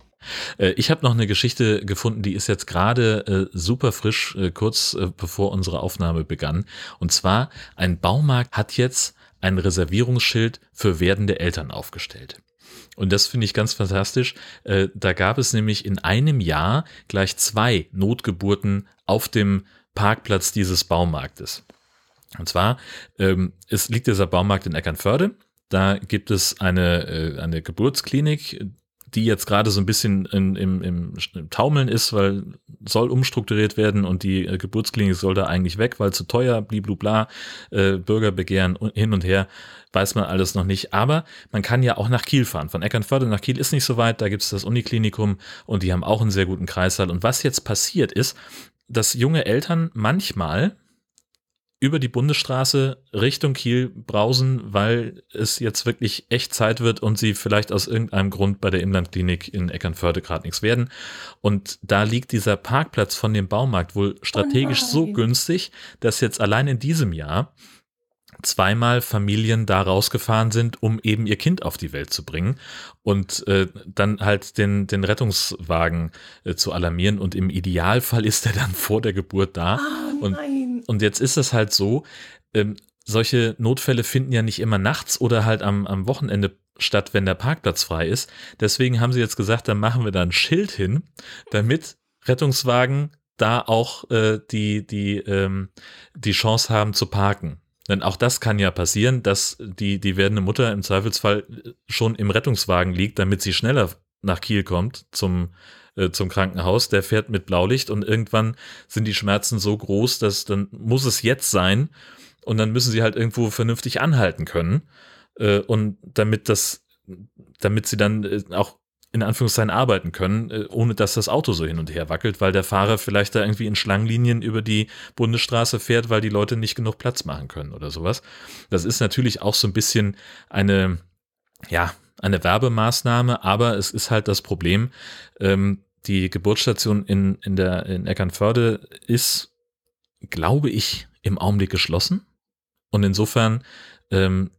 Äh, ich habe noch eine Geschichte gefunden, die ist jetzt gerade äh, super frisch, äh, kurz äh, bevor unsere Aufnahme begann. Und zwar, ein Baumarkt hat jetzt ein Reservierungsschild für werdende Eltern aufgestellt. Und das finde ich ganz fantastisch. Äh, da gab es nämlich in einem Jahr gleich zwei Notgeburten auf dem Parkplatz dieses Baumarktes. Und zwar, ähm, es liegt dieser Baumarkt in Eckernförde. Da gibt es eine, äh, eine Geburtsklinik, die jetzt gerade so ein bisschen in, im, im, im Taumeln ist, weil soll umstrukturiert werden und die äh, Geburtsklinik soll da eigentlich weg, weil zu teuer, bliblubla, äh, Bürgerbegehren hin und her, weiß man alles noch nicht. Aber man kann ja auch nach Kiel fahren. Von Eckernförde nach Kiel ist nicht so weit, da gibt es das Uniklinikum und die haben auch einen sehr guten Kreissaal. Und was jetzt passiert ist, dass junge Eltern manchmal über die Bundesstraße Richtung Kiel brausen, weil es jetzt wirklich echt Zeit wird und sie vielleicht aus irgendeinem Grund bei der Inlandklinik in Eckernförde gerade nichts werden. Und da liegt dieser Parkplatz von dem Baumarkt wohl strategisch oh so günstig, dass jetzt allein in diesem Jahr zweimal Familien da rausgefahren sind, um eben ihr Kind auf die Welt zu bringen und äh, dann halt den, den Rettungswagen äh, zu alarmieren. Und im Idealfall ist er dann vor der Geburt da. Oh, und, und jetzt ist es halt so, ähm, solche Notfälle finden ja nicht immer nachts oder halt am, am Wochenende statt, wenn der Parkplatz frei ist. Deswegen haben sie jetzt gesagt, dann machen wir da ein Schild hin, damit Rettungswagen da auch äh, die, die, ähm, die Chance haben zu parken. Denn auch das kann ja passieren, dass die, die werdende Mutter im Zweifelsfall schon im Rettungswagen liegt, damit sie schneller nach Kiel kommt zum, äh, zum Krankenhaus. Der fährt mit Blaulicht und irgendwann sind die Schmerzen so groß, dass dann muss es jetzt sein und dann müssen sie halt irgendwo vernünftig anhalten können. Äh, und damit das, damit sie dann äh, auch in Anführungszeichen arbeiten können, äh, ohne dass das Auto so hin und her wackelt, weil der Fahrer vielleicht da irgendwie in Schlangenlinien über die Bundesstraße fährt, weil die Leute nicht genug Platz machen können oder sowas. Das ist natürlich auch so ein bisschen eine, ja, eine Werbemaßnahme, aber es ist halt das Problem, ähm, die Geburtsstation in, in der in Eckernförde ist, glaube ich, im Augenblick geschlossen. Und insofern ähm,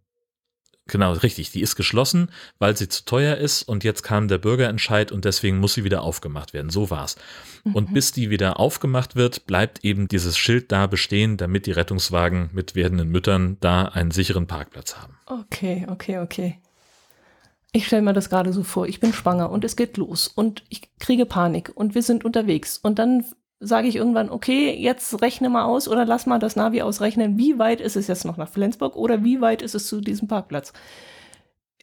Genau, richtig. Die ist geschlossen, weil sie zu teuer ist und jetzt kam der Bürgerentscheid und deswegen muss sie wieder aufgemacht werden. So war's. Mhm. Und bis die wieder aufgemacht wird, bleibt eben dieses Schild da bestehen, damit die Rettungswagen mit werdenden Müttern da einen sicheren Parkplatz haben. Okay, okay, okay. Ich stelle mir das gerade so vor, ich bin schwanger und es geht los und ich kriege Panik und wir sind unterwegs und dann sage ich irgendwann, okay, jetzt rechne mal aus oder lass mal das Navi ausrechnen, wie weit ist es jetzt noch nach Flensburg oder wie weit ist es zu diesem Parkplatz.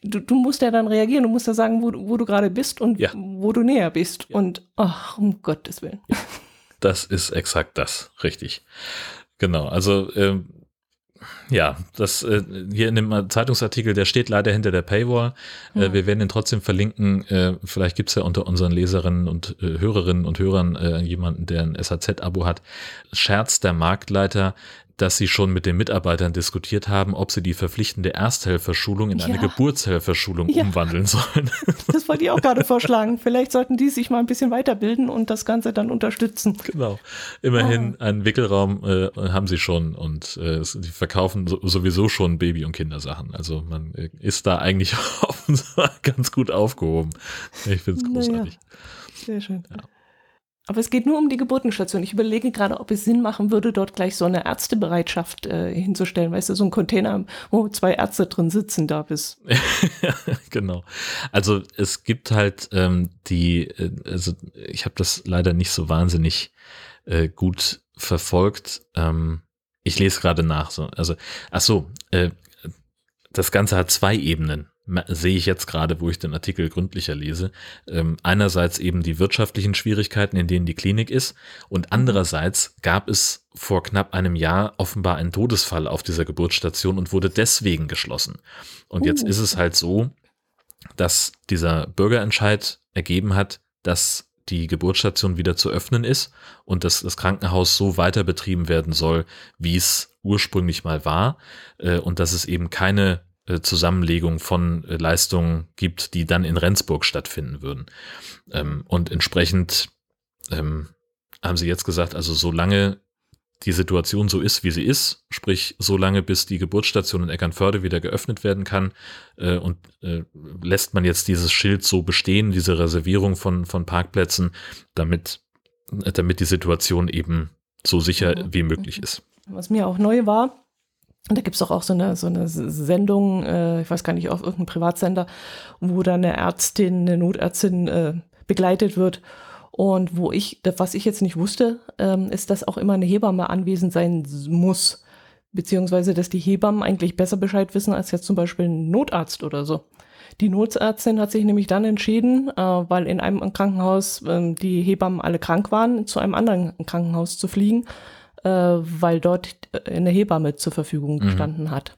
Du, du musst ja dann reagieren, du musst ja sagen, wo, wo du gerade bist und ja. wo du näher bist. Ja. Und ach, um Gottes Willen. Das ist exakt das, richtig. Genau, also ähm, ja, das äh, hier in dem Zeitungsartikel, der steht leider hinter der Paywall. Äh, ja. wir werden ihn trotzdem verlinken. Äh, vielleicht gibt's ja unter unseren Leserinnen und äh, Hörerinnen und Hörern äh, jemanden, der ein SAZ-Abo hat. Scherz der Marktleiter, dass sie schon mit den Mitarbeitern diskutiert haben, ob sie die verpflichtende Ersthelferschulung in ja. eine Geburtshelferschulung ja. umwandeln sollen. [laughs] Das wollte ich auch gerade vorschlagen. Vielleicht sollten die sich mal ein bisschen weiterbilden und das Ganze dann unterstützen. Genau. Immerhin ah. einen Wickelraum äh, haben sie schon und äh, die verkaufen so, sowieso schon Baby- und Kindersachen. Also man äh, ist da eigentlich [laughs] ganz gut aufgehoben. Ich finde es großartig. Naja. Sehr schön. Ja. Aber es geht nur um die Geburtenstation. Ich überlege gerade, ob es Sinn machen würde, dort gleich so eine Ärztebereitschaft äh, hinzustellen. Weißt du, so ein Container, wo zwei Ärzte drin sitzen da bis. [laughs] genau. Also es gibt halt ähm, die, äh, also ich habe das leider nicht so wahnsinnig äh, gut verfolgt. Ähm, ich lese gerade nach. So. Also, ach so, äh, das Ganze hat zwei Ebenen sehe ich jetzt gerade, wo ich den Artikel gründlicher lese, ähm, einerseits eben die wirtschaftlichen Schwierigkeiten, in denen die Klinik ist, und andererseits gab es vor knapp einem Jahr offenbar einen Todesfall auf dieser Geburtsstation und wurde deswegen geschlossen. Und jetzt uh. ist es halt so, dass dieser Bürgerentscheid ergeben hat, dass die Geburtsstation wieder zu öffnen ist und dass das Krankenhaus so weiter betrieben werden soll, wie es ursprünglich mal war äh, und dass es eben keine Zusammenlegung von äh, Leistungen gibt, die dann in Rendsburg stattfinden würden. Ähm, und entsprechend ähm, haben sie jetzt gesagt, also solange die Situation so ist, wie sie ist, sprich solange bis die Geburtsstation in Eckernförde wieder geöffnet werden kann äh, und äh, lässt man jetzt dieses Schild so bestehen, diese Reservierung von, von Parkplätzen, damit, äh, damit die Situation eben so sicher wie möglich ist. Was mir auch neu war, und da gibt es doch auch so eine, so eine Sendung, äh, ich weiß gar nicht, auf irgendeinem Privatsender, wo dann eine Ärztin, eine Notärztin äh, begleitet wird. Und wo ich, was ich jetzt nicht wusste, ähm, ist, dass auch immer eine Hebamme anwesend sein muss. Beziehungsweise, dass die Hebammen eigentlich besser Bescheid wissen als jetzt zum Beispiel ein Notarzt oder so. Die Notärztin hat sich nämlich dann entschieden, äh, weil in einem Krankenhaus äh, die Hebammen alle krank waren, zu einem anderen Krankenhaus zu fliegen äh, weil dort äh, eine Hebamme zur Verfügung mhm. gestanden mhm. hat.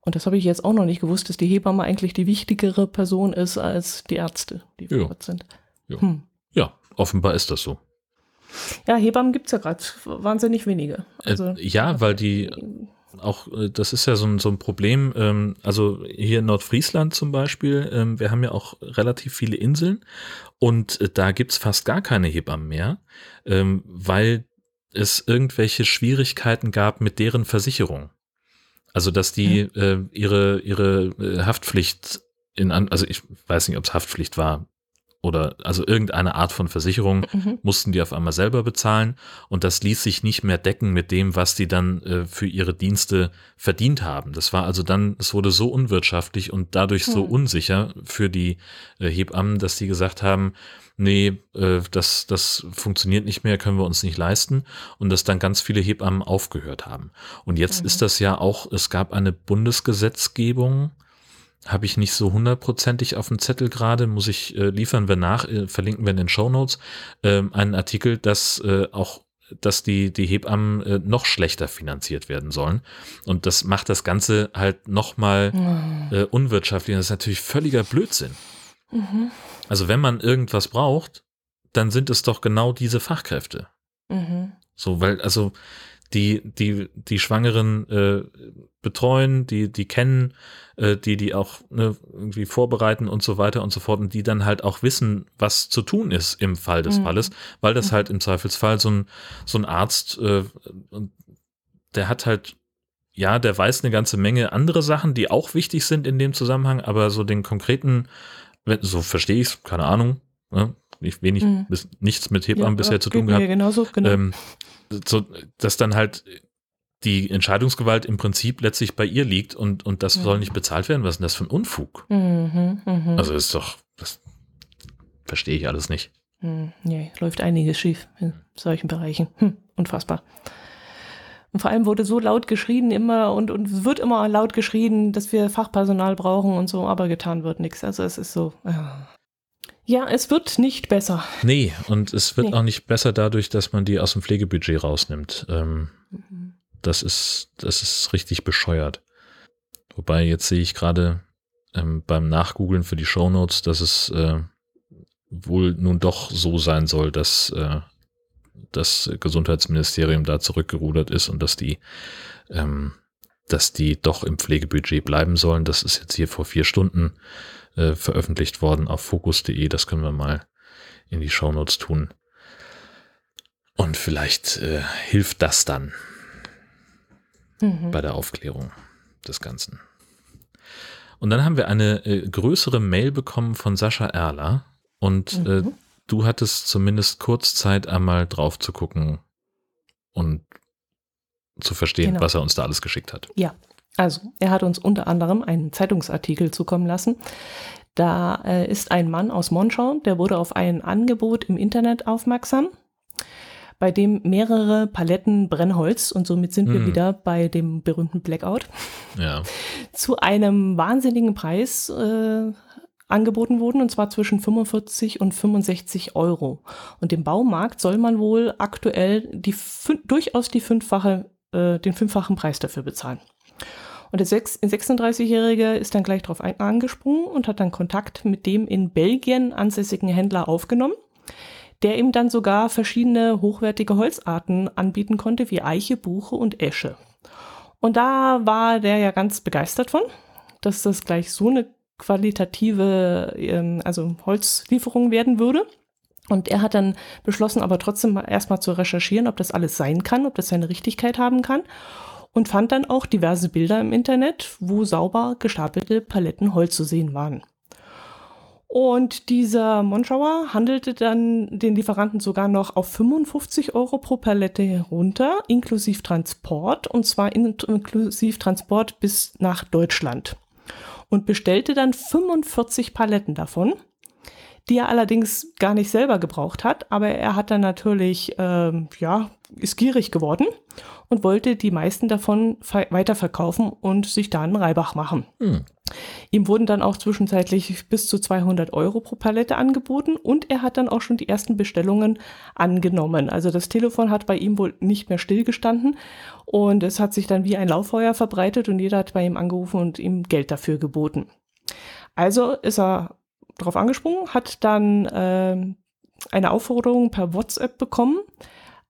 Und das habe ich jetzt auch noch nicht gewusst, dass die Hebamme eigentlich die wichtigere Person ist als die Ärzte, die vor Ort sind. Ja. Hm. ja, offenbar ist das so. Ja, Hebammen gibt es ja gerade wahnsinnig wenige. Äh, also, äh, ja, weil die auch, äh, das ist ja so ein, so ein Problem, ähm, also hier in Nordfriesland zum Beispiel, ähm, wir haben ja auch relativ viele Inseln und da gibt's fast gar keine Hebammen mehr, ähm, weil es irgendwelche Schwierigkeiten gab mit deren Versicherung. Also dass die mhm. äh, ihre ihre äh, Haftpflicht in also ich weiß nicht, ob es Haftpflicht war oder also irgendeine Art von Versicherung mhm. mussten die auf einmal selber bezahlen und das ließ sich nicht mehr decken mit dem, was die dann äh, für ihre Dienste verdient haben. Das war also dann, es wurde so unwirtschaftlich und dadurch mhm. so unsicher für die äh, Hebammen, dass die gesagt haben, nee, äh, das, das funktioniert nicht mehr, können wir uns nicht leisten und dass dann ganz viele Hebammen aufgehört haben. Und jetzt mhm. ist das ja auch, es gab eine Bundesgesetzgebung, habe ich nicht so hundertprozentig auf dem Zettel gerade, muss ich, äh, liefern wir nach, äh, verlinken wir in den Show Notes, äh, einen Artikel, dass äh, auch dass die, die Hebammen äh, noch schlechter finanziert werden sollen. Und das macht das Ganze halt nochmal mhm. äh, unwirtschaftlich. Das ist natürlich völliger Blödsinn. Mhm. Also wenn man irgendwas braucht, dann sind es doch genau diese Fachkräfte. Mhm. So, weil, also die, die, die Schwangeren äh, betreuen, die, die kennen, äh, die, die auch ne, irgendwie vorbereiten und so weiter und so fort und die dann halt auch wissen, was zu tun ist im Fall des mhm. Falles, weil das mhm. halt im Zweifelsfall so ein, so ein Arzt, äh, der hat halt, ja, der weiß eine ganze Menge andere Sachen, die auch wichtig sind in dem Zusammenhang, aber so den konkreten, so verstehe ich es, keine Ahnung, ne? ich wenig mhm. bis nichts mit Hebammen ja, bisher zu tun gehabt. Genauso, genau. Ähm, so, dass dann halt die Entscheidungsgewalt im Prinzip letztlich bei ihr liegt und, und das mhm. soll nicht bezahlt werden. Was ist denn das für ein Unfug? Mhm, mh. Also ist doch, das verstehe ich alles nicht. Mhm, nee, läuft einiges schief in solchen Bereichen. Hm, unfassbar. Und vor allem wurde so laut geschrien immer und, und wird immer laut geschrien, dass wir Fachpersonal brauchen und so, aber getan wird nichts. Also es ist so. Ja. Ja, es wird nicht besser. Nee, und es wird nee. auch nicht besser dadurch, dass man die aus dem Pflegebudget rausnimmt. Ähm, mhm. Das ist, das ist richtig bescheuert. Wobei, jetzt sehe ich gerade ähm, beim Nachgoogeln für die Shownotes, dass es äh, wohl nun doch so sein soll, dass äh, das Gesundheitsministerium da zurückgerudert ist und dass die, ähm, dass die doch im Pflegebudget bleiben sollen. Das ist jetzt hier vor vier Stunden äh, veröffentlicht worden auf fokus.de. Das können wir mal in die Shownotes tun. Und vielleicht äh, hilft das dann mhm. bei der Aufklärung des Ganzen. Und dann haben wir eine äh, größere Mail bekommen von Sascha Erler. Und äh, mhm. Du hattest zumindest kurz Zeit, einmal drauf zu gucken und zu verstehen, genau. was er uns da alles geschickt hat. Ja, also, er hat uns unter anderem einen Zeitungsartikel zukommen lassen. Da äh, ist ein Mann aus Monschau, der wurde auf ein Angebot im Internet aufmerksam, bei dem mehrere Paletten Brennholz, und somit sind hm. wir wieder bei dem berühmten Blackout, ja. zu einem wahnsinnigen Preis äh, angeboten wurden, und zwar zwischen 45 und 65 Euro. Und im Baumarkt soll man wohl aktuell die, durchaus die fünffache, äh, den fünffachen Preis dafür bezahlen. Und der 36-Jährige ist dann gleich darauf angesprungen und hat dann Kontakt mit dem in Belgien ansässigen Händler aufgenommen, der ihm dann sogar verschiedene hochwertige Holzarten anbieten konnte, wie Eiche, Buche und Esche. Und da war der ja ganz begeistert von, dass das gleich so eine qualitative, ähm, also Holzlieferung werden würde. Und er hat dann beschlossen, aber trotzdem erstmal zu recherchieren, ob das alles sein kann, ob das seine Richtigkeit haben kann und fand dann auch diverse Bilder im Internet, wo sauber gestapelte Paletten Holz zu sehen waren. Und dieser Monschauer handelte dann den Lieferanten sogar noch auf 55 Euro pro Palette herunter, inklusive Transport, und zwar inklusive Transport bis nach Deutschland. Und bestellte dann 45 Paletten davon, die er allerdings gar nicht selber gebraucht hat, aber er hat dann natürlich, ähm, ja, ist gierig geworden und wollte die meisten davon weiterverkaufen und sich da einen Reibach machen. Hm. Ihm wurden dann auch zwischenzeitlich bis zu 200 Euro pro Palette angeboten und er hat dann auch schon die ersten Bestellungen angenommen. Also das Telefon hat bei ihm wohl nicht mehr stillgestanden und es hat sich dann wie ein Lauffeuer verbreitet und jeder hat bei ihm angerufen und ihm Geld dafür geboten. Also ist er drauf angesprungen, hat dann äh, eine Aufforderung per WhatsApp bekommen,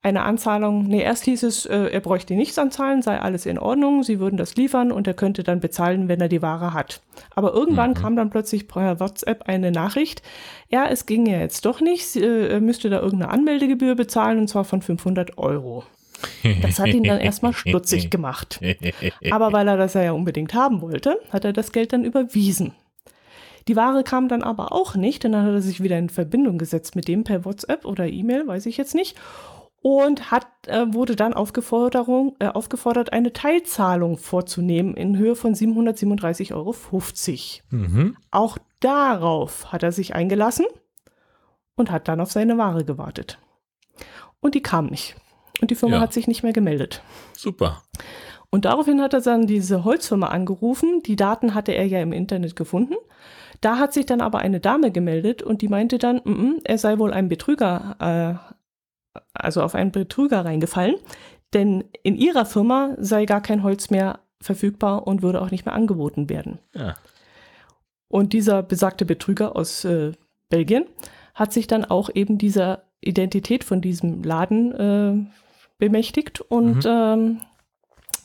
eine Anzahlung, nee, erst hieß es, äh, er bräuchte nichts anzahlen, sei alles in Ordnung, sie würden das liefern und er könnte dann bezahlen, wenn er die Ware hat. Aber irgendwann mhm. kam dann plötzlich per WhatsApp eine Nachricht, ja, es ging ja jetzt doch nicht, äh, er müsste da irgendeine Anmeldegebühr bezahlen und zwar von 500 Euro. Das hat ihn dann [laughs] erstmal stutzig gemacht. Aber weil er das ja unbedingt haben wollte, hat er das Geld dann überwiesen. Die Ware kam dann aber auch nicht, und dann hat er sich wieder in Verbindung gesetzt mit dem per WhatsApp oder E-Mail, weiß ich jetzt nicht, und hat, äh, wurde dann Aufgeforderung, äh, aufgefordert, eine Teilzahlung vorzunehmen in Höhe von 737,50 Euro. Mhm. Auch darauf hat er sich eingelassen und hat dann auf seine Ware gewartet. Und die kam nicht. Und die Firma ja. hat sich nicht mehr gemeldet. Super. Und daraufhin hat er dann diese Holzfirma angerufen. Die Daten hatte er ja im Internet gefunden. Da hat sich dann aber eine Dame gemeldet und die meinte dann, m -m, er sei wohl ein Betrüger äh, also auf einen Betrüger reingefallen, denn in ihrer Firma sei gar kein Holz mehr verfügbar und würde auch nicht mehr angeboten werden. Ja. Und dieser besagte Betrüger aus äh, Belgien, hat sich dann auch eben dieser Identität von diesem Laden äh, bemächtigt und mhm. ähm,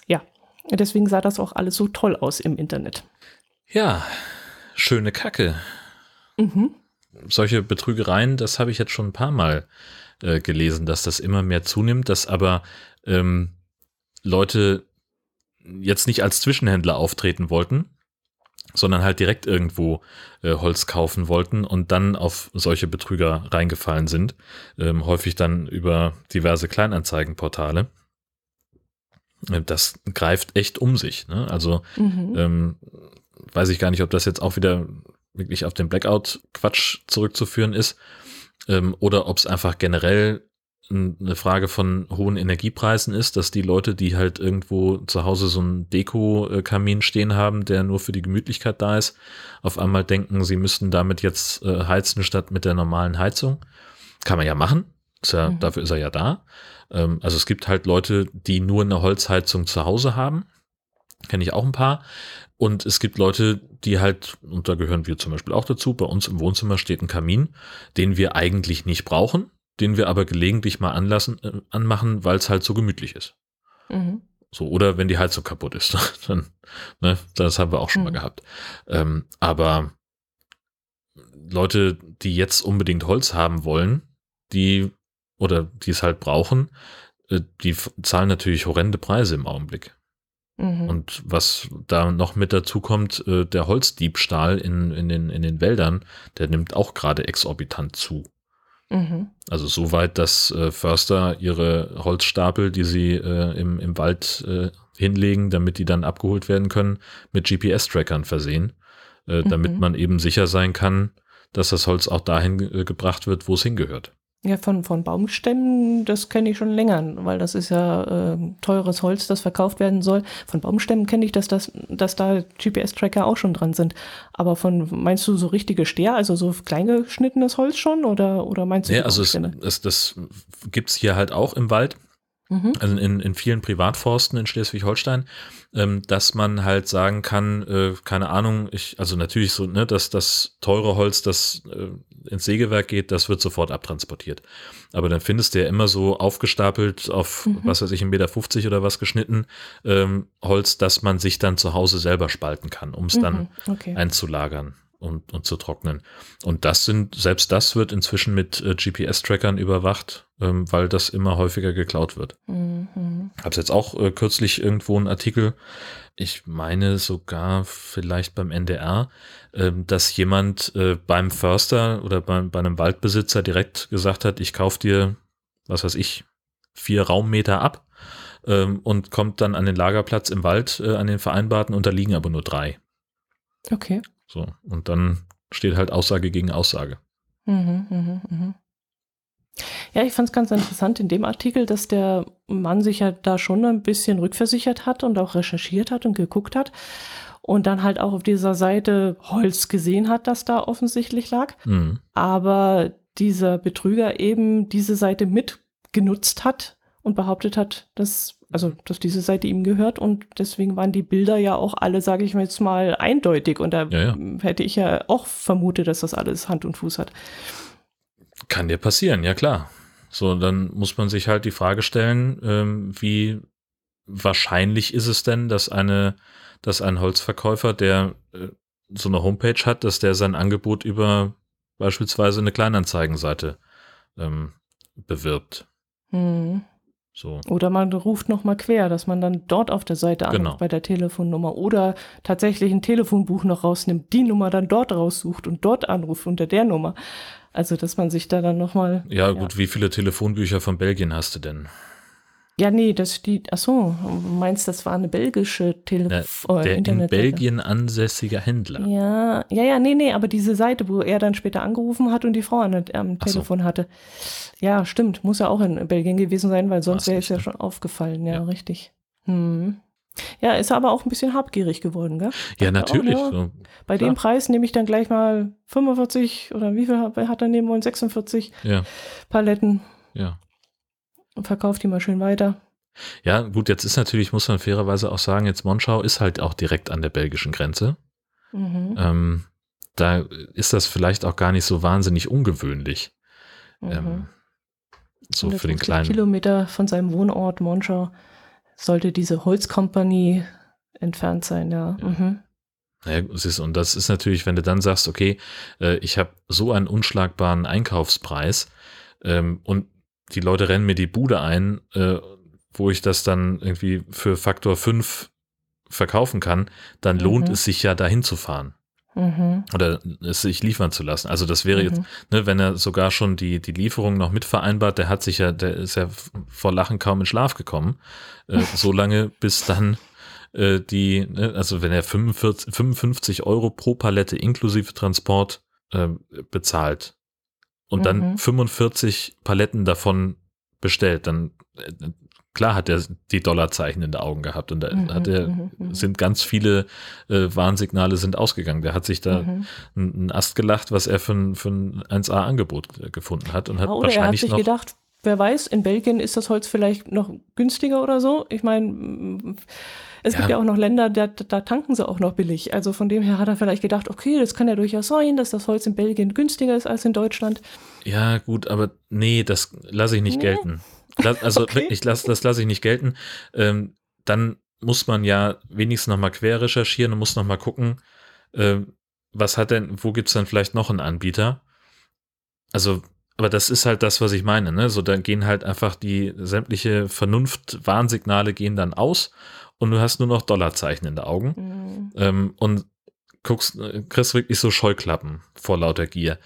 ja, deswegen sah das auch alles so toll aus im Internet. Ja, schöne Kacke. Mhm. Solche Betrügereien, das habe ich jetzt schon ein paar Mal äh, gelesen, dass das immer mehr zunimmt, dass aber ähm, Leute jetzt nicht als Zwischenhändler auftreten wollten, sondern halt direkt irgendwo äh, Holz kaufen wollten und dann auf solche Betrüger reingefallen sind, ähm, häufig dann über diverse Kleinanzeigenportale. Äh, das greift echt um sich. Ne? Also mhm. ähm, weiß ich gar nicht, ob das jetzt auch wieder wirklich auf den Blackout-Quatsch zurückzuführen ist ähm, oder ob es einfach generell eine Frage von hohen Energiepreisen ist, dass die Leute, die halt irgendwo zu Hause so einen Deko-Kamin stehen haben, der nur für die Gemütlichkeit da ist, auf einmal denken, sie müssten damit jetzt äh, heizen statt mit der normalen Heizung. Kann man ja machen. Ist ja, mhm. Dafür ist er ja da. Ähm, also es gibt halt Leute, die nur eine Holzheizung zu Hause haben. Kenne ich auch ein paar. Und es gibt Leute, die halt, und da gehören wir zum Beispiel auch dazu, bei uns im Wohnzimmer steht ein Kamin, den wir eigentlich nicht brauchen, den wir aber gelegentlich mal anlassen, äh, anmachen, weil es halt so gemütlich ist. Mhm. So, oder wenn die Heizung kaputt ist, [laughs] dann, ne, das haben wir auch schon mhm. mal gehabt. Ähm, aber Leute, die jetzt unbedingt Holz haben wollen, die, oder die es halt brauchen, äh, die zahlen natürlich horrende Preise im Augenblick. Mhm. Und was da noch mit dazu kommt, äh, der Holzdiebstahl in, in, den, in den Wäldern, der nimmt auch gerade exorbitant zu. Mhm. Also so weit, dass äh, Förster ihre Holzstapel, die sie äh, im, im Wald äh, hinlegen, damit die dann abgeholt werden können, mit GPS-Trackern versehen, äh, damit mhm. man eben sicher sein kann, dass das Holz auch dahin äh, gebracht wird, wo es hingehört. Ja, von, von Baumstämmen, das kenne ich schon länger, weil das ist ja äh, teures Holz, das verkauft werden soll. Von Baumstämmen kenne ich, dass, das, dass da GPS-Tracker auch schon dran sind. Aber von, meinst du so richtige Steher, also so kleingeschnittenes Holz schon? Oder, oder meinst du? Ja, also es, es, das gibt's hier halt auch im Wald. Mhm. Also in, in vielen Privatforsten in Schleswig-Holstein, ähm, dass man halt sagen kann, äh, keine Ahnung, ich, also natürlich so, ne, dass das teure Holz, das äh, ins Sägewerk geht, das wird sofort abtransportiert. Aber dann findest du ja immer so aufgestapelt auf, mhm. was weiß ich, 1,50 Meter oder was geschnitten, ähm, Holz, dass man sich dann zu Hause selber spalten kann, um es mhm. dann okay. einzulagern und, und zu trocknen. Und das sind, selbst das wird inzwischen mit äh, GPS-Trackern überwacht, ähm, weil das immer häufiger geklaut wird. Mhm. Hab's jetzt auch äh, kürzlich irgendwo einen Artikel, ich meine sogar vielleicht beim NDR, äh, dass jemand äh, beim Förster oder bei, bei einem Waldbesitzer direkt gesagt hat, ich kauf dir, was weiß ich, vier Raummeter ab ähm, und kommt dann an den Lagerplatz im Wald, äh, an den vereinbarten, und da liegen aber nur drei. Okay. So, und dann steht halt Aussage gegen Aussage. Mhm, mh, mh. Ja, ich fand es ganz interessant in dem Artikel, dass der Mann sich ja da schon ein bisschen rückversichert hat und auch recherchiert hat und geguckt hat und dann halt auch auf dieser Seite Holz gesehen hat, das da offensichtlich lag. Mhm. Aber dieser Betrüger eben diese Seite mitgenutzt hat und behauptet hat, dass also dass diese Seite ihm gehört und deswegen waren die Bilder ja auch alle, sage ich mal jetzt mal, eindeutig und da ja, ja. hätte ich ja auch vermutet, dass das alles Hand und Fuß hat. Kann dir passieren, ja klar. So, dann muss man sich halt die Frage stellen, ähm, wie wahrscheinlich ist es denn, dass eine, dass ein Holzverkäufer, der äh, so eine Homepage hat, dass der sein Angebot über beispielsweise eine Kleinanzeigenseite ähm, bewirbt. Hm. So. Oder man ruft nochmal quer, dass man dann dort auf der Seite anruft genau. bei der Telefonnummer oder tatsächlich ein Telefonbuch noch rausnimmt, die Nummer dann dort raussucht und dort anruft unter der Nummer. Also, dass man sich da dann nochmal. Ja, ja, gut, wie viele Telefonbücher von Belgien hast du denn? Ja, nee, das steht, ach so, meinst das war eine belgische Telefon äh, Der in Belgien ansässiger Händler. Ja, ja, ja, nee, nee, aber diese Seite, wo er dann später angerufen hat und die Frau am ähm, Telefon so. hatte. Ja, stimmt, muss ja auch in Belgien gewesen sein, weil sonst wäre es ja ne? schon aufgefallen, ja, ja. richtig. Hm. Ja, ist aber auch ein bisschen habgierig geworden, gell? Ja, natürlich. Auch, ja. So, Bei klar. dem Preis nehme ich dann gleich mal 45 oder wie viel hat er nehmen wollen? 46 ja. Paletten. Ja und verkauft die mal schön weiter. Ja, gut, jetzt ist natürlich, muss man fairerweise auch sagen, jetzt Monschau ist halt auch direkt an der belgischen Grenze. Mhm. Ähm, da ist das vielleicht auch gar nicht so wahnsinnig ungewöhnlich. Mhm. Ähm, so für den kleinen. Kilometer von seinem Wohnort Monschau sollte diese Holzkompanie entfernt sein, ja. ja. Mhm. Ja, siehst, und das ist natürlich, wenn du dann sagst, okay, äh, ich habe so einen unschlagbaren Einkaufspreis ähm, und die Leute rennen mir die Bude ein, äh, wo ich das dann irgendwie für Faktor 5 verkaufen kann, dann mhm. lohnt es sich ja dahin zu fahren. Mhm. Oder es sich liefern zu lassen. Also das wäre mhm. jetzt, ne, wenn er sogar schon die, die Lieferung noch mit vereinbart, der hat sich ja, der ist ja vor Lachen kaum in Schlaf gekommen. Äh, [laughs] so lange, bis dann äh, die, ne, also wenn er 45, 55 Euro pro Palette inklusive Transport äh, bezahlt und dann 45 mhm. Paletten davon bestellt, dann äh, klar hat er die Dollarzeichen in den Augen gehabt und da mhm, hat er, mhm, mhm. sind ganz viele äh, Warnsignale sind ausgegangen. Der hat sich da mhm. einen Ast gelacht, was er für ein, für ein 1A-Angebot äh, gefunden hat und hat oder wahrscheinlich er hat sich noch gedacht, wer weiß, in Belgien ist das Holz vielleicht noch günstiger oder so. Ich meine, es ja. gibt ja auch noch Länder, da, da tanken sie auch noch billig. Also von dem her hat er vielleicht gedacht, okay, das kann ja durchaus sein, dass das Holz in Belgien günstiger ist als in Deutschland. Ja, gut, aber nee, das lasse ich nicht nee. gelten. [laughs] Also okay. wirklich, das, das lasse ich nicht gelten. Ähm, dann muss man ja wenigstens nochmal quer recherchieren und muss nochmal gucken, äh, was hat denn, wo gibt es dann vielleicht noch einen Anbieter? Also, aber das ist halt das, was ich meine, ne? So, dann gehen halt einfach die sämtliche Vernunft-Warnsignale gehen dann aus und du hast nur noch Dollarzeichen in den Augen mhm. ähm, und guckst, äh, kriegst wirklich so Scheuklappen vor lauter Gier.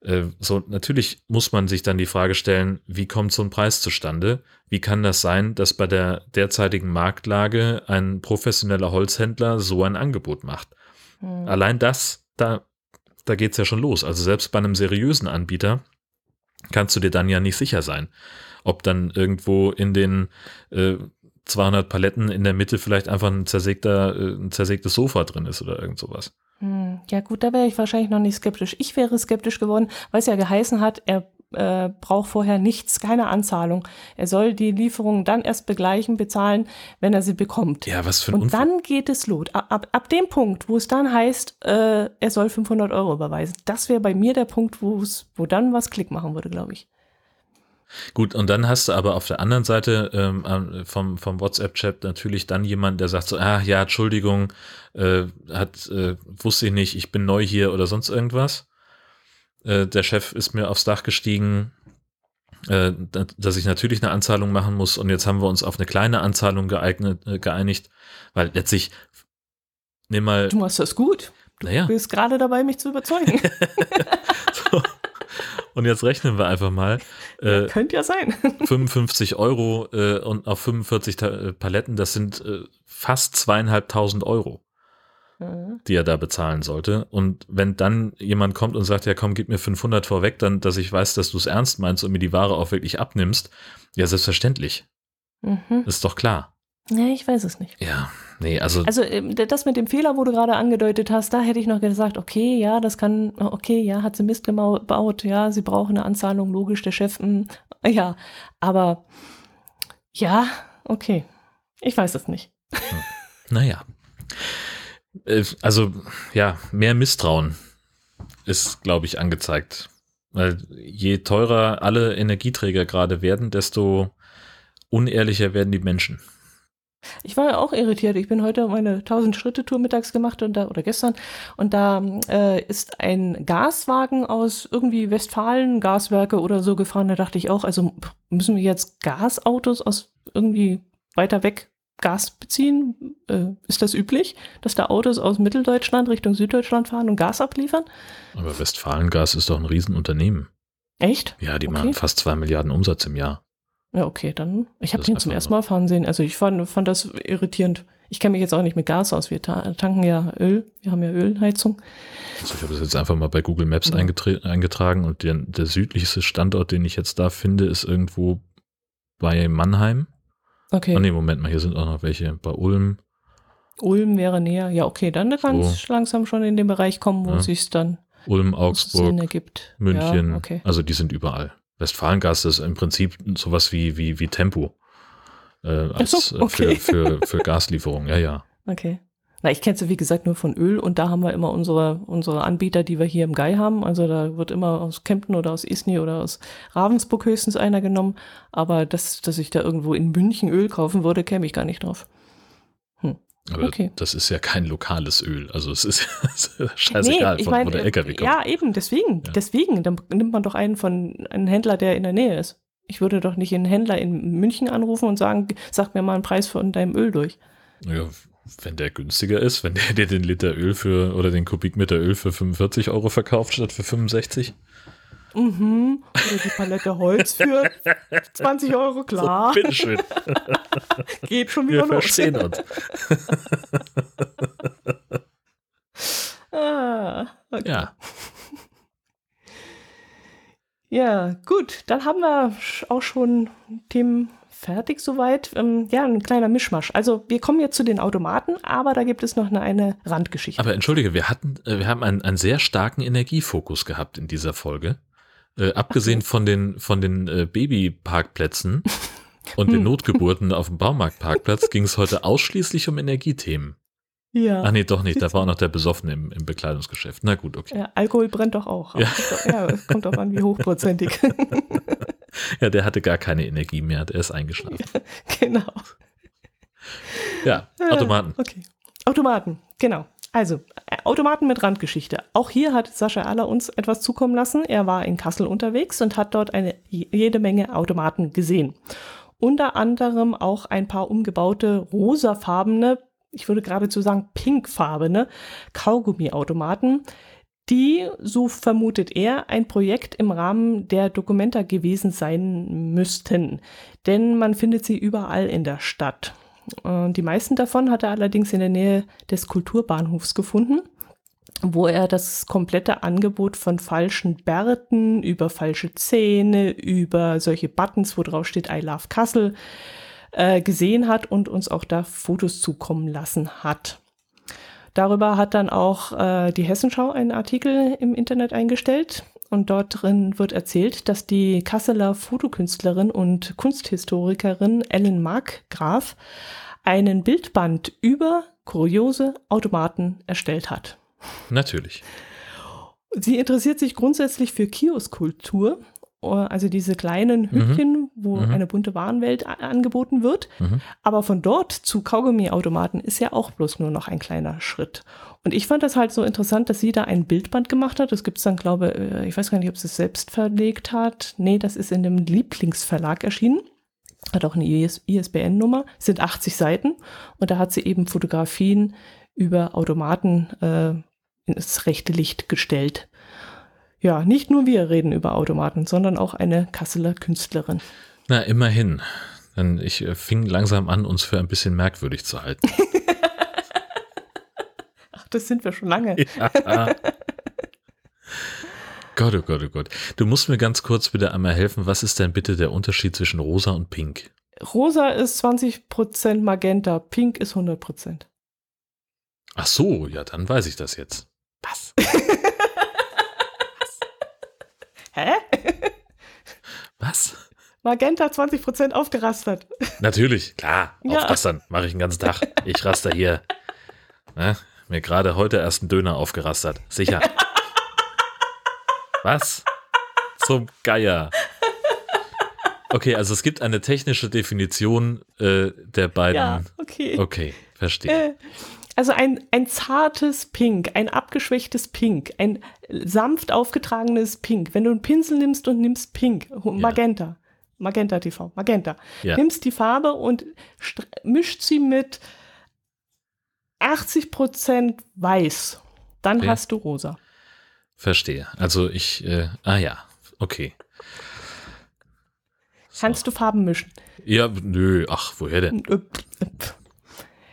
Äh, so, natürlich muss man sich dann die Frage stellen, wie kommt so ein Preis zustande? Wie kann das sein, dass bei der derzeitigen Marktlage ein professioneller Holzhändler so ein Angebot macht? Mhm. Allein das, da, da geht's ja schon los. Also selbst bei einem seriösen Anbieter kannst du dir dann ja nicht sicher sein, ob dann irgendwo in den äh, 200 Paletten in der Mitte vielleicht einfach ein zersägter, äh, ein zersägtes Sofa drin ist oder irgend sowas. Hm, ja gut, da wäre ich wahrscheinlich noch nicht skeptisch. Ich wäre skeptisch geworden, weil es ja geheißen hat, er äh, braucht vorher nichts, keine Anzahlung. Er soll die Lieferung dann erst begleichen, bezahlen, wenn er sie bekommt. Ja, was für ein Und Unfall. dann geht es los. Ab, ab, ab dem Punkt, wo es dann heißt, äh, er soll 500 Euro überweisen, das wäre bei mir der Punkt, wo es, wo dann was Klick machen würde, glaube ich. Gut, und dann hast du aber auf der anderen Seite ähm, vom, vom WhatsApp-Chat natürlich dann jemand, der sagt so, ah ja, Entschuldigung, äh, hat, äh, wusste ich nicht, ich bin neu hier oder sonst irgendwas. Äh, der Chef ist mir aufs Dach gestiegen, äh, dass ich natürlich eine Anzahlung machen muss und jetzt haben wir uns auf eine kleine Anzahlung geeignet, äh, geeinigt, weil letztlich, nimm mal. Du machst das gut. Naja. Du bist gerade dabei, mich zu überzeugen. [laughs] so. Und jetzt rechnen wir einfach mal. [laughs] Äh, Könnte ja sein. [laughs] 55 Euro äh, und auf 45 äh, Paletten, das sind äh, fast zweieinhalbtausend Euro, mhm. die er da bezahlen sollte. Und wenn dann jemand kommt und sagt, ja komm, gib mir 500 vorweg, dann, dass ich weiß, dass du es ernst meinst und mir die Ware auch wirklich abnimmst, ja selbstverständlich. Mhm. Ist doch klar. Ja, ich weiß es nicht. Ja, nee, also. Also ähm, das mit dem Fehler, wo du gerade angedeutet hast, da hätte ich noch gesagt, okay, ja, das kann, okay, ja, hat sie Mist gebaut, ja, sie brauchen eine Anzahlung, logisch, der Chef, mh, hm, [laughs] ja, aber ja, okay. Ich weiß es nicht. Hm. Naja. Äh, also, ja, mehr Misstrauen ist, glaube ich, angezeigt. Weil je teurer alle Energieträger gerade werden, desto unehrlicher werden die Menschen. Ich war ja auch irritiert. Ich bin heute meine 1000 Schritte Tour mittags gemacht und da, oder gestern und da äh, ist ein Gaswagen aus irgendwie Westfalen, Gaswerke oder so gefahren. Da dachte ich auch, also müssen wir jetzt Gasautos aus irgendwie weiter weg Gas beziehen? Äh, ist das üblich, dass da Autos aus Mitteldeutschland Richtung Süddeutschland fahren und Gas abliefern? Aber Westfalengas ist doch ein Riesenunternehmen. Echt? Ja, die okay. machen fast zwei Milliarden Umsatz im Jahr. Ja, okay, dann. Ich habe den zum ersten Mal fahren sehen. Also ich fand, fand das irritierend. Ich kenne mich jetzt auch nicht mit Gas aus. Wir tanken ja Öl. Wir haben ja Ölheizung. Also ich habe das jetzt einfach mal bei Google Maps eingetragen und der, der südlichste Standort, den ich jetzt da finde, ist irgendwo bei Mannheim. Okay. Oh nee, Moment mal, hier sind auch noch welche. Bei Ulm. Ulm wäre näher. Ja, okay, dann kann es so. langsam schon in den Bereich kommen, wo ja. es sich dann Ulm, Augsburg, München. Ja, okay. Also die sind überall. Westfalengas ist im Prinzip sowas wie, wie, wie Tempo äh, als, so, äh, okay. für, für, [laughs] für Gaslieferung. Ja, ja. Okay. Na, ich kenne sie, wie gesagt, nur von Öl und da haben wir immer unsere, unsere Anbieter, die wir hier im Gai haben. Also da wird immer aus Kempten oder aus Isny oder aus Ravensburg höchstens einer genommen. Aber das, dass ich da irgendwo in München Öl kaufen würde, käme ich gar nicht drauf. Hm. Aber okay. das ist ja kein lokales Öl. Also es ist [laughs] scheißegal, nee, ich mein, wo der LKW kommt. Ja, eben, deswegen. Ja. Deswegen. Dann nimmt man doch einen von einem Händler, der in der Nähe ist. Ich würde doch nicht einen Händler in München anrufen und sagen, sag mir mal einen Preis von deinem Öl durch. Ja, wenn der günstiger ist, wenn [laughs] der dir den Liter Öl für oder den Kubikmeter Öl für 45 Euro verkauft statt für 65. Mhm. Oder die Palette Holz für [laughs] 20 Euro, klar. So, bitteschön. [laughs] Geht schon wieder Wir los. verstehen uns. ah, okay. Ja. Ja, gut, dann haben wir auch schon Themen fertig soweit. Ähm, ja, ein kleiner Mischmasch. Also wir kommen jetzt zu den Automaten, aber da gibt es noch eine, eine Randgeschichte. Aber entschuldige, wir hatten, äh, wir haben einen, einen sehr starken Energiefokus gehabt in dieser Folge. Äh, abgesehen von den, von den äh, Babyparkplätzen [laughs] und den Notgeburten auf dem Baumarktparkplatz ging es heute ausschließlich um Energiethemen. Ja. Ach nee, doch nicht. Da war auch noch der Besoffene im, im Bekleidungsgeschäft. Na gut, okay. Ja, Alkohol brennt doch auch. Ja, ja es kommt auch an, wie hochprozentig. [laughs] ja, der hatte gar keine Energie mehr. Der ist eingeschlafen. Ja, genau. Ja, Automaten. Okay. Automaten, genau. Also, äh, Automaten mit Randgeschichte. Auch hier hat Sascha Aller uns etwas zukommen lassen. Er war in Kassel unterwegs und hat dort eine jede Menge Automaten gesehen. Unter anderem auch ein paar umgebaute rosafarbene ich würde geradezu sagen, pinkfarbene Kaugummiautomaten, die, so vermutet er, ein Projekt im Rahmen der Documenta gewesen sein müssten. Denn man findet sie überall in der Stadt. Die meisten davon hat er allerdings in der Nähe des Kulturbahnhofs gefunden, wo er das komplette Angebot von falschen Bärten über falsche Zähne, über solche Buttons, wo drauf steht I love Kassel, äh, gesehen hat und uns auch da Fotos zukommen lassen hat. Darüber hat dann auch äh, die Hessenschau einen Artikel im Internet eingestellt und dort drin wird erzählt, dass die Kasseler Fotokünstlerin und Kunsthistorikerin Ellen Markgraf einen Bildband über kuriose Automaten erstellt hat. Natürlich. Sie interessiert sich grundsätzlich für Kioskkultur also diese kleinen. Hütchen, mhm. wo mhm. eine bunte Warenwelt angeboten wird. Mhm. Aber von dort zu Kaugummiautomaten ist ja auch bloß nur noch ein kleiner Schritt. Und ich fand das halt so interessant, dass sie da ein Bildband gemacht hat. Das gibt es dann, glaube äh, ich, weiß gar nicht, ob sie es selbst verlegt hat. Nee, das ist in dem Lieblingsverlag erschienen. Hat auch eine ISBN-Nummer, sind 80 Seiten. Und da hat sie eben Fotografien über Automaten äh, ins rechte Licht gestellt. Ja, nicht nur wir reden über Automaten, sondern auch eine Kasseler Künstlerin. Na, immerhin. Denn ich äh, fing langsam an, uns für ein bisschen merkwürdig zu halten. [laughs] Ach, das sind wir schon lange. [laughs] Ja. Gott, oh Gott, oh Gott. Du musst mir ganz kurz bitte einmal helfen. Was ist denn bitte der Unterschied zwischen rosa und pink? Rosa ist 20% Magenta, pink ist 100%. Ach so, ja, dann weiß ich das jetzt. Was? [laughs] Hä? [laughs] Was? Magenta 20% aufgerastert. Natürlich, klar. Ja. Aufrastern mache ich den ganzen Tag. Ich raster hier. Ne? Mir gerade heute erst einen Döner aufgerastert. Sicher. Was? Zum Geier. Okay, also es gibt eine technische Definition äh, der beiden. Ja, okay. Okay, verstehe. Äh, also ein, ein zartes Pink, ein abgeschwächtes Pink, ein sanft aufgetragenes Pink. Wenn du einen Pinsel nimmst und nimmst Pink, Magenta, ja. Magenta TV, Magenta, ja. nimmst die Farbe und mischt sie mit 80% weiß, dann ja. hast du rosa. Verstehe. Also ich, äh, ah ja, okay. So. Kannst du Farben mischen? Ja, nö, ach, woher denn?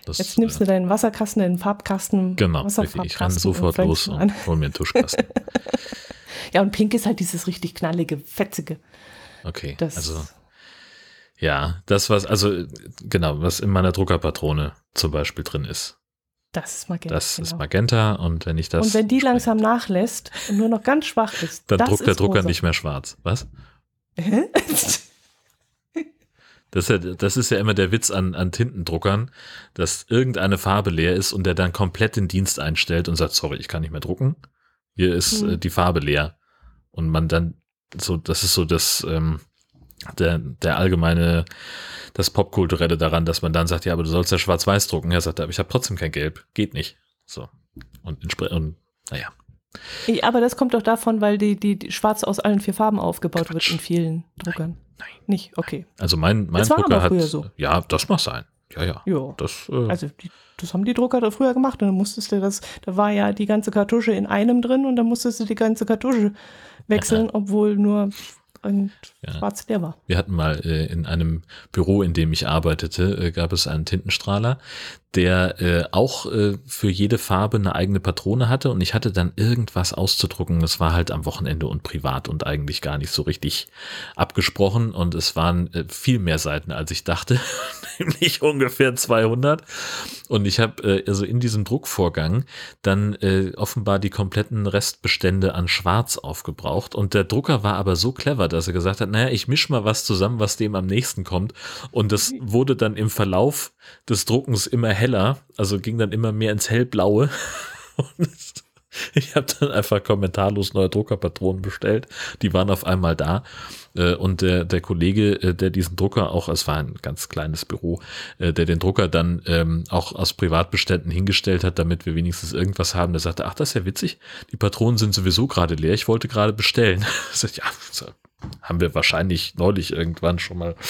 Das, Jetzt nimmst du äh, deinen Wasserkasten, den Farbkasten. Genau, ich kann sofort und los und hol mir einen Tuschkasten. [laughs] ja, und pink ist halt dieses richtig knallige, fetzige. Okay, das also ja, das was, also genau, was in meiner Druckerpatrone zum Beispiel drin ist. Das ist Magenta. Das genau. ist Magenta und wenn ich das. Und wenn die langsam nachlässt und nur noch ganz schwach ist, dann druckt der Drucker rosa. nicht mehr schwarz. Was? [laughs] Das ist, ja, das ist ja immer der Witz an, an Tintendruckern, dass irgendeine Farbe leer ist und der dann komplett den Dienst einstellt und sagt, sorry, ich kann nicht mehr drucken. Hier ist mhm. äh, die Farbe leer. Und man dann so, das ist so das, ähm, der, der allgemeine, das Popkulturelle daran, dass man dann sagt, ja, aber du sollst ja schwarz-weiß drucken. Er sagt, aber ich habe trotzdem kein Gelb. Geht nicht. So. Und, und naja. Aber das kommt doch davon, weil die, die, die Schwarz aus allen vier Farben aufgebaut Quatsch. wird in vielen Druckern. Nein. Nein nicht, okay. Also mein, mein das war Drucker hat. So. Ja, das mag sein. Ja, ja. ja. Das, äh, also die, das haben die Drucker da früher gemacht und dann musstest du das, da war ja die ganze Kartusche in einem drin und dann musstest du die ganze Kartusche wechseln, [laughs] obwohl nur und ja. schwarz leer war. Wir hatten mal äh, in einem Büro, in dem ich arbeitete, äh, gab es einen Tintenstrahler, der äh, auch äh, für jede Farbe eine eigene Patrone hatte und ich hatte dann irgendwas auszudrucken. Es war halt am Wochenende und privat und eigentlich gar nicht so richtig abgesprochen und es waren äh, viel mehr Seiten, als ich dachte, [laughs] nämlich ungefähr 200. Und ich habe äh, also in diesem Druckvorgang dann äh, offenbar die kompletten Restbestände an Schwarz aufgebraucht und der Drucker war aber so clever, dass er gesagt hat, naja, ich mische mal was zusammen, was dem am nächsten kommt und das wurde dann im Verlauf des Druckens immer heller, also ging dann immer mehr ins Hellblaue. [laughs] Und ich habe dann einfach kommentarlos neue Druckerpatronen bestellt. Die waren auf einmal da. Äh, und der, der Kollege, äh, der diesen Drucker auch, es war ein ganz kleines Büro, äh, der den Drucker dann ähm, auch aus Privatbeständen hingestellt hat, damit wir wenigstens irgendwas haben, der sagte, ach, das ist ja witzig, die Patronen sind sowieso gerade leer, ich wollte gerade bestellen. [laughs] Sag, ja, haben wir wahrscheinlich neulich irgendwann schon mal. [laughs]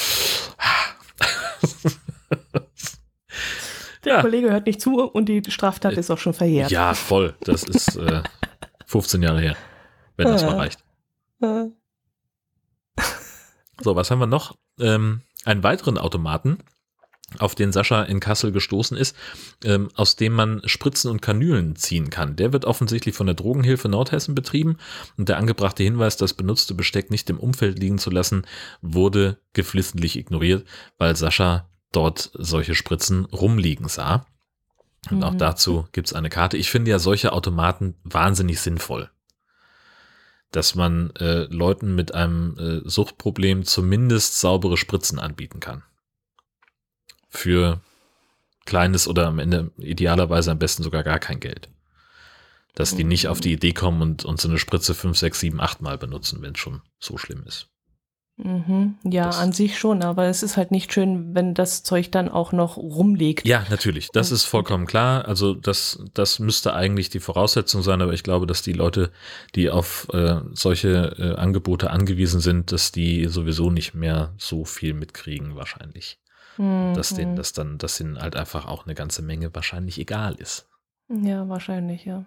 Der ja. Kollege hört nicht zu und die Straftat ist auch schon verjährt. Ja, voll. Das ist äh, [laughs] 15 Jahre her, wenn das mal reicht. So, was haben wir noch? Ähm, einen weiteren Automaten, auf den Sascha in Kassel gestoßen ist, ähm, aus dem man Spritzen und Kanülen ziehen kann. Der wird offensichtlich von der Drogenhilfe Nordhessen betrieben und der angebrachte Hinweis, das benutzte Besteck nicht im Umfeld liegen zu lassen, wurde geflissentlich ignoriert, weil Sascha dort solche Spritzen rumliegen sah. Und auch mhm. dazu gibt es eine Karte. Ich finde ja solche Automaten wahnsinnig sinnvoll. Dass man äh, Leuten mit einem äh, Suchtproblem zumindest saubere Spritzen anbieten kann. Für kleines oder am Ende idealerweise am besten sogar gar kein Geld. Dass die nicht auf die Idee kommen und, und so eine Spritze 5, 6, 7, 8 Mal benutzen, wenn es schon so schlimm ist. Mhm. Ja, das an sich schon, aber es ist halt nicht schön, wenn das Zeug dann auch noch rumliegt. Ja, natürlich, das ist vollkommen klar. Also das, das müsste eigentlich die Voraussetzung sein, aber ich glaube, dass die Leute, die auf äh, solche äh, Angebote angewiesen sind, dass die sowieso nicht mehr so viel mitkriegen wahrscheinlich. Mhm. Dass denen das dann, dass ihnen halt einfach auch eine ganze Menge wahrscheinlich egal ist. Ja, wahrscheinlich, ja.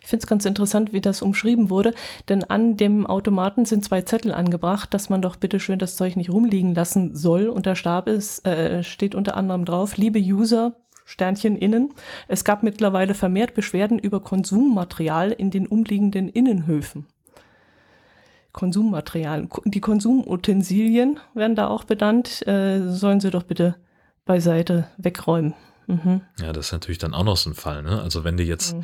Ich finde es ganz interessant, wie das umschrieben wurde, denn an dem Automaten sind zwei Zettel angebracht, dass man doch bitte schön das Zeug nicht rumliegen lassen soll. Und der Stab ist, äh, steht unter anderem drauf, liebe User, Sternchen innen. Es gab mittlerweile vermehrt Beschwerden über Konsummaterial in den umliegenden Innenhöfen. Konsummaterial. Die Konsumutensilien werden da auch benannt, äh, sollen sie doch bitte beiseite wegräumen. Mhm. Ja, das ist natürlich dann auch noch so ein Fall. Ne? Also wenn du jetzt mhm.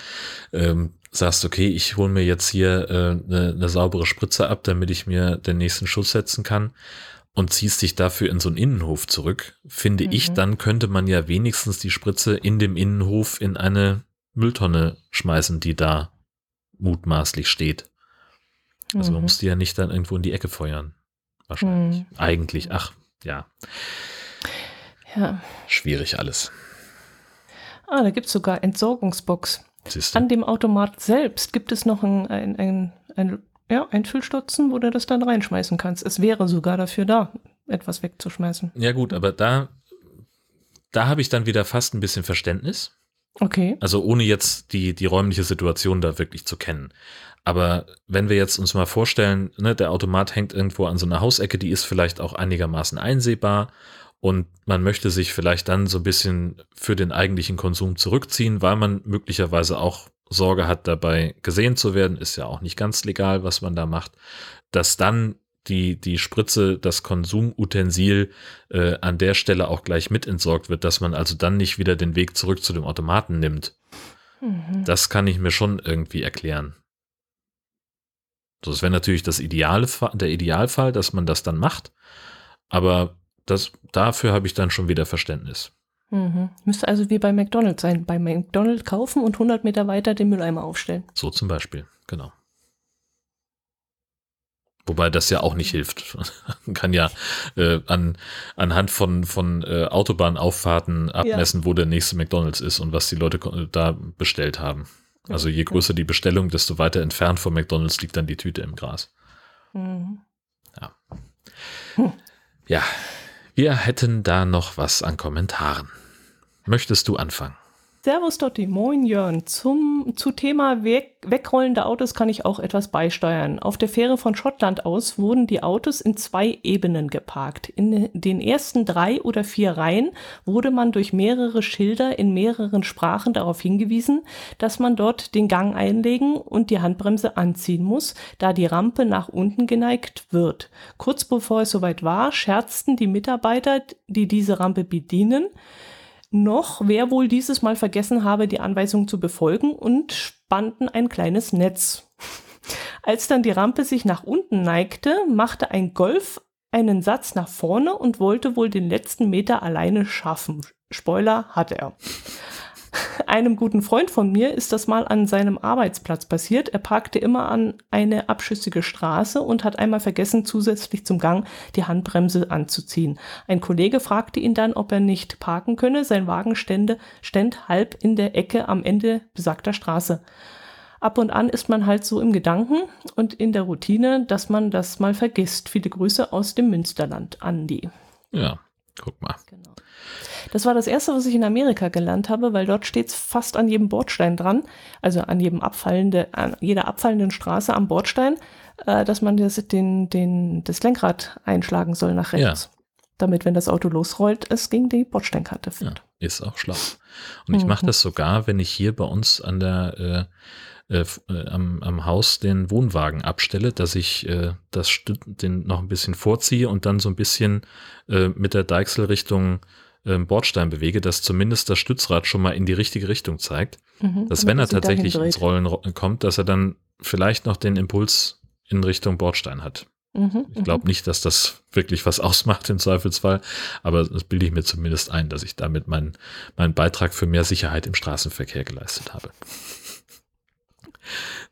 ähm, sagst, okay, ich hole mir jetzt hier äh, eine, eine saubere Spritze ab, damit ich mir den nächsten Schuss setzen kann und ziehst dich dafür in so einen Innenhof zurück, finde mhm. ich, dann könnte man ja wenigstens die Spritze in dem Innenhof in eine Mülltonne schmeißen, die da mutmaßlich steht. Also man mhm. muss die ja nicht dann irgendwo in die Ecke feuern. Wahrscheinlich. Mhm. Eigentlich. Ach, ja. Ja. Schwierig alles. Ah, da gibt es sogar Entsorgungsbox. Siehste? An dem Automat selbst gibt es noch ein, ein, ein, ein, ja, ein Füllstutzen, wo du das dann reinschmeißen kannst. Es wäre sogar dafür da, etwas wegzuschmeißen. Ja gut, aber da, da habe ich dann wieder fast ein bisschen Verständnis. Okay. Also ohne jetzt die, die räumliche Situation da wirklich zu kennen. Aber wenn wir jetzt uns mal vorstellen, ne, der Automat hängt irgendwo an so einer Hausecke, die ist vielleicht auch einigermaßen einsehbar und man möchte sich vielleicht dann so ein bisschen für den eigentlichen Konsum zurückziehen, weil man möglicherweise auch Sorge hat, dabei gesehen zu werden, ist ja auch nicht ganz legal, was man da macht, dass dann die, die Spritze, das Konsumutensil äh, an der Stelle auch gleich mit entsorgt wird, dass man also dann nicht wieder den Weg zurück zu dem Automaten nimmt. Mhm. Das kann ich mir schon irgendwie erklären. So, das wäre natürlich das Ideale, der Idealfall, dass man das dann macht. Aber das, dafür habe ich dann schon wieder Verständnis. Mhm. Müsste also wie bei McDonald's sein. Bei McDonald's kaufen und 100 Meter weiter den Mülleimer aufstellen. So zum Beispiel, genau. Wobei das ja auch nicht hilft. [laughs] Man kann ja äh, an, anhand von, von äh, Autobahnauffahrten abmessen, ja. wo der nächste McDonalds ist und was die Leute da bestellt haben. Also je größer die Bestellung, desto weiter entfernt von McDonalds liegt dann die Tüte im Gras. Mhm. Ja. Hm. Ja, wir hätten da noch was an Kommentaren. Möchtest du anfangen? Servus Dotti, moin Jörn. Zum zu Thema Weg, wegrollende Autos kann ich auch etwas beisteuern. Auf der Fähre von Schottland aus wurden die Autos in zwei Ebenen geparkt. In den ersten drei oder vier Reihen wurde man durch mehrere Schilder in mehreren Sprachen darauf hingewiesen, dass man dort den Gang einlegen und die Handbremse anziehen muss, da die Rampe nach unten geneigt wird. Kurz bevor es soweit war, scherzten die Mitarbeiter, die diese Rampe bedienen, noch, wer wohl dieses Mal vergessen habe, die Anweisung zu befolgen und spannten ein kleines Netz. Als dann die Rampe sich nach unten neigte, machte ein Golf einen Satz nach vorne und wollte wohl den letzten Meter alleine schaffen. Spoiler hatte er. Einem guten Freund von mir ist das mal an seinem Arbeitsplatz passiert. Er parkte immer an eine abschüssige Straße und hat einmal vergessen, zusätzlich zum Gang die Handbremse anzuziehen. Ein Kollege fragte ihn dann, ob er nicht parken könne. Sein Wagen stände, ständ halb in der Ecke am Ende besagter Straße. Ab und an ist man halt so im Gedanken und in der Routine, dass man das mal vergisst. Viele Grüße aus dem Münsterland, Andi. Ja, guck mal. Genau. Das war das erste, was ich in Amerika gelernt habe, weil dort steht es fast an jedem Bordstein dran, also an jedem abfallende, an jeder abfallenden Straße am Bordstein, äh, dass man das, den, den, das Lenkrad einschlagen soll nach rechts. Ja. Damit, wenn das Auto losrollt, es gegen die Bordsteinkante fährt. Ja, ist auch schlau. Und ich mhm. mache das sogar, wenn ich hier bei uns an der äh, äh, äh, am, am Haus den Wohnwagen abstelle, dass ich äh, das den noch ein bisschen vorziehe und dann so ein bisschen äh, mit der Deichsel Richtung ähm, Bordstein bewege, dass zumindest das Stützrad schon mal in die richtige Richtung zeigt. Mhm, dass wenn er tatsächlich ins Rollen kommt, dass er dann vielleicht noch den Impuls in Richtung Bordstein hat. Mhm, ich glaube mhm. nicht, dass das wirklich was [laughs] ausmacht im Zweifelsfall, aber das bilde ich mir zumindest ein, dass ich damit meinen, meinen Beitrag für mehr Sicherheit im Straßenverkehr geleistet habe.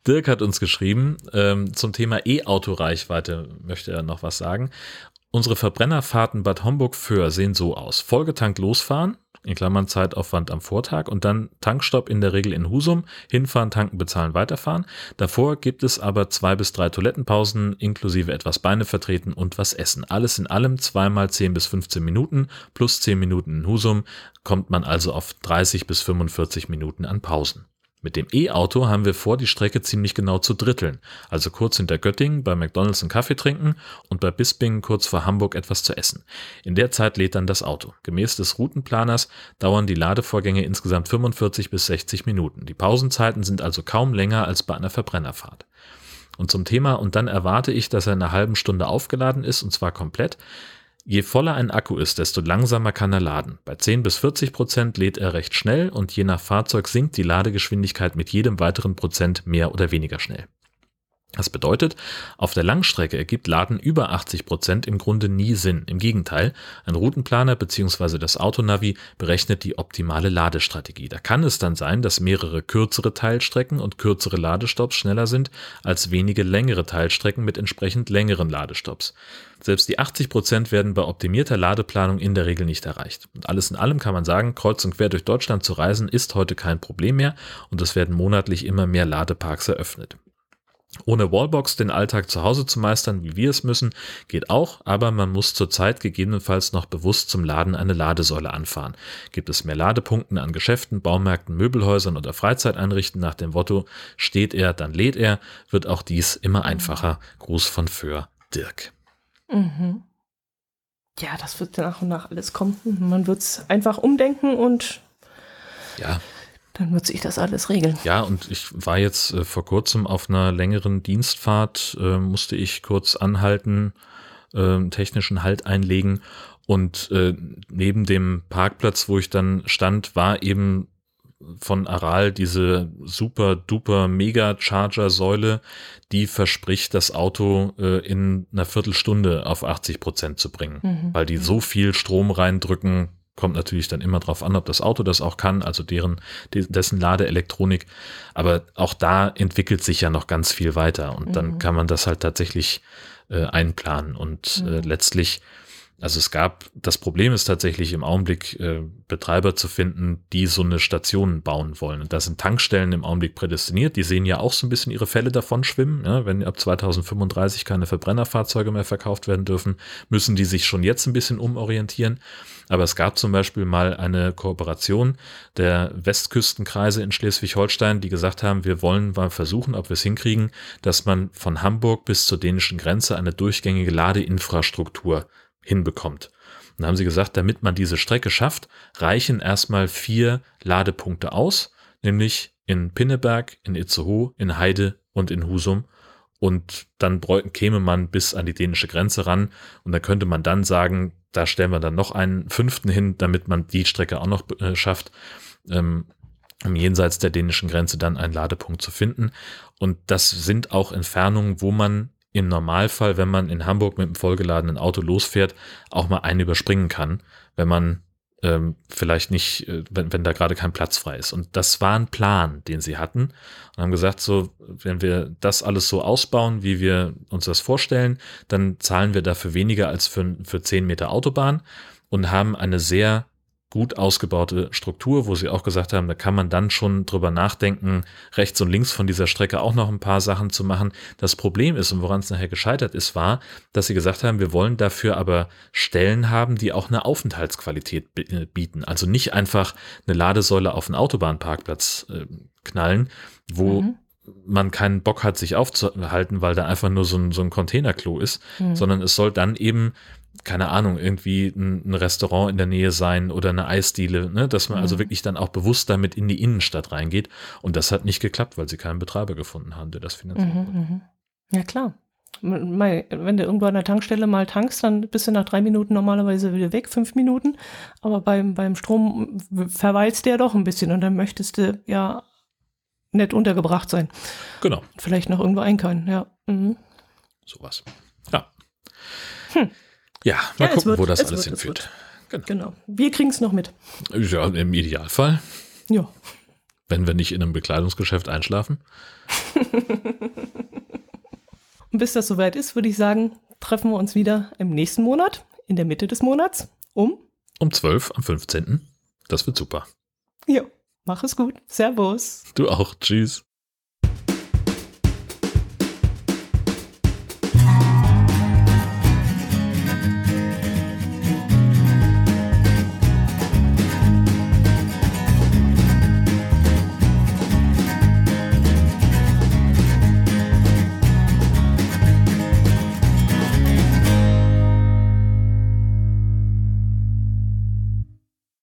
Dirk hat uns geschrieben, ähm, zum Thema E-Auto-Reichweite möchte er noch was sagen. Unsere Verbrennerfahrten Bad Homburg-Föhr sehen so aus. Vollgetankt losfahren, in Klammern Zeitaufwand am Vortag und dann Tankstopp in der Regel in Husum, hinfahren, tanken, bezahlen, weiterfahren. Davor gibt es aber zwei bis drei Toilettenpausen inklusive etwas Beine vertreten und was essen. Alles in allem zweimal 10 bis 15 Minuten plus 10 Minuten in Husum kommt man also auf 30 bis 45 Minuten an Pausen. Mit dem E-Auto haben wir vor, die Strecke ziemlich genau zu dritteln, also kurz hinter Göttingen bei McDonalds einen Kaffee trinken und bei Bisping kurz vor Hamburg etwas zu essen. In der Zeit lädt dann das Auto. Gemäß des Routenplaners dauern die Ladevorgänge insgesamt 45 bis 60 Minuten. Die Pausenzeiten sind also kaum länger als bei einer Verbrennerfahrt. Und zum Thema, und dann erwarte ich, dass er in einer halben Stunde aufgeladen ist, und zwar komplett. Je voller ein Akku ist, desto langsamer kann er laden. Bei 10 bis 40 Prozent lädt er recht schnell und je nach Fahrzeug sinkt die Ladegeschwindigkeit mit jedem weiteren Prozent mehr oder weniger schnell. Das bedeutet, auf der Langstrecke ergibt Laden über 80 Prozent im Grunde nie Sinn. Im Gegenteil, ein Routenplaner bzw. das Autonavi berechnet die optimale Ladestrategie. Da kann es dann sein, dass mehrere kürzere Teilstrecken und kürzere Ladestops schneller sind als wenige längere Teilstrecken mit entsprechend längeren Ladestops. Selbst die 80 Prozent werden bei optimierter Ladeplanung in der Regel nicht erreicht. Und alles in allem kann man sagen, kreuz und quer durch Deutschland zu reisen ist heute kein Problem mehr und es werden monatlich immer mehr Ladeparks eröffnet. Ohne Wallbox den Alltag zu Hause zu meistern, wie wir es müssen, geht auch, aber man muss zurzeit gegebenenfalls noch bewusst zum Laden eine Ladesäule anfahren. Gibt es mehr Ladepunkten an Geschäften, Baumärkten, Möbelhäusern oder Freizeiteinrichten nach dem Motto, steht er, dann lädt er, wird auch dies immer einfacher. Gruß von Föhr, Dirk. Mhm. Ja, das wird nach und nach alles kommen. Man wird es einfach umdenken und ja, dann wird sich das alles regeln. Ja, und ich war jetzt äh, vor kurzem auf einer längeren Dienstfahrt, äh, musste ich kurz anhalten, äh, technischen Halt einlegen und äh, neben dem Parkplatz, wo ich dann stand, war eben von Aral diese super duper Mega Charger Säule, die verspricht, das Auto äh, in einer Viertelstunde auf 80 Prozent zu bringen, mhm. weil die so viel Strom reindrücken, kommt natürlich dann immer drauf an, ob das Auto das auch kann, also deren, dessen Ladeelektronik. Aber auch da entwickelt sich ja noch ganz viel weiter und mhm. dann kann man das halt tatsächlich äh, einplanen und äh, mhm. äh, letztlich also es gab, das Problem ist tatsächlich im Augenblick äh, Betreiber zu finden, die so eine Station bauen wollen. Und da sind Tankstellen im Augenblick prädestiniert. Die sehen ja auch so ein bisschen ihre Fälle davon schwimmen. Ja, wenn ab 2035 keine Verbrennerfahrzeuge mehr verkauft werden dürfen, müssen die sich schon jetzt ein bisschen umorientieren. Aber es gab zum Beispiel mal eine Kooperation der Westküstenkreise in Schleswig-Holstein, die gesagt haben, wir wollen mal versuchen, ob wir es hinkriegen, dass man von Hamburg bis zur dänischen Grenze eine durchgängige Ladeinfrastruktur hinbekommt. Und dann haben sie gesagt, damit man diese Strecke schafft, reichen erstmal vier Ladepunkte aus, nämlich in Pinneberg, in Itzehoe, in Heide und in Husum. Und dann käme man bis an die dänische Grenze ran und da könnte man dann sagen, da stellen wir dann noch einen fünften hin, damit man die Strecke auch noch äh, schafft, ähm, um jenseits der dänischen Grenze dann einen Ladepunkt zu finden. Und das sind auch Entfernungen, wo man im Normalfall, wenn man in Hamburg mit einem vollgeladenen Auto losfährt, auch mal einen überspringen kann, wenn man ähm, vielleicht nicht, äh, wenn, wenn da gerade kein Platz frei ist. Und das war ein Plan, den sie hatten und haben gesagt, so, wenn wir das alles so ausbauen, wie wir uns das vorstellen, dann zahlen wir dafür weniger als für, für 10 Meter Autobahn und haben eine sehr gut ausgebaute Struktur, wo sie auch gesagt haben, da kann man dann schon drüber nachdenken, rechts und links von dieser Strecke auch noch ein paar Sachen zu machen. Das Problem ist, und woran es nachher gescheitert ist, war, dass sie gesagt haben, wir wollen dafür aber Stellen haben, die auch eine Aufenthaltsqualität äh, bieten. Also nicht einfach eine Ladesäule auf einen Autobahnparkplatz äh, knallen, wo mhm man keinen Bock hat, sich aufzuhalten, weil da einfach nur so ein, so ein Containerklo ist, mhm. sondern es soll dann eben keine Ahnung, irgendwie ein, ein, Restaurant in der Nähe sein oder eine Eisdiele, ne? dass man also mhm. also wirklich dann auch bewusst damit in die Innenstadt reingeht. Und das hat nicht geklappt, weil sie keinen Betreiber gefunden haben, der das finanziert. Mhm, mhm. Ja, klar. Wenn du irgendwo an der Tankstelle mal tankst, dann bist du nach drei Minuten normalerweise wieder weg, fünf Minuten. Aber beim, beim Strom verweilst der doch ein bisschen und dann möchtest du ja nett untergebracht sein. Genau. Vielleicht noch irgendwo einkaufen, ja. Mhm. Sowas. Ja. Hm. Ja, mal ja, gucken, wird, wo das alles wird, hinführt. Genau. genau. Wir kriegen es noch mit. Ja, im Idealfall. Ja. Wenn wir nicht in einem Bekleidungsgeschäft einschlafen. Und bis das soweit ist, würde ich sagen, treffen wir uns wieder im nächsten Monat, in der Mitte des Monats, um? Um 12 am 15. Das wird super. Ja, mach es gut. Servus. Du auch. Tschüss.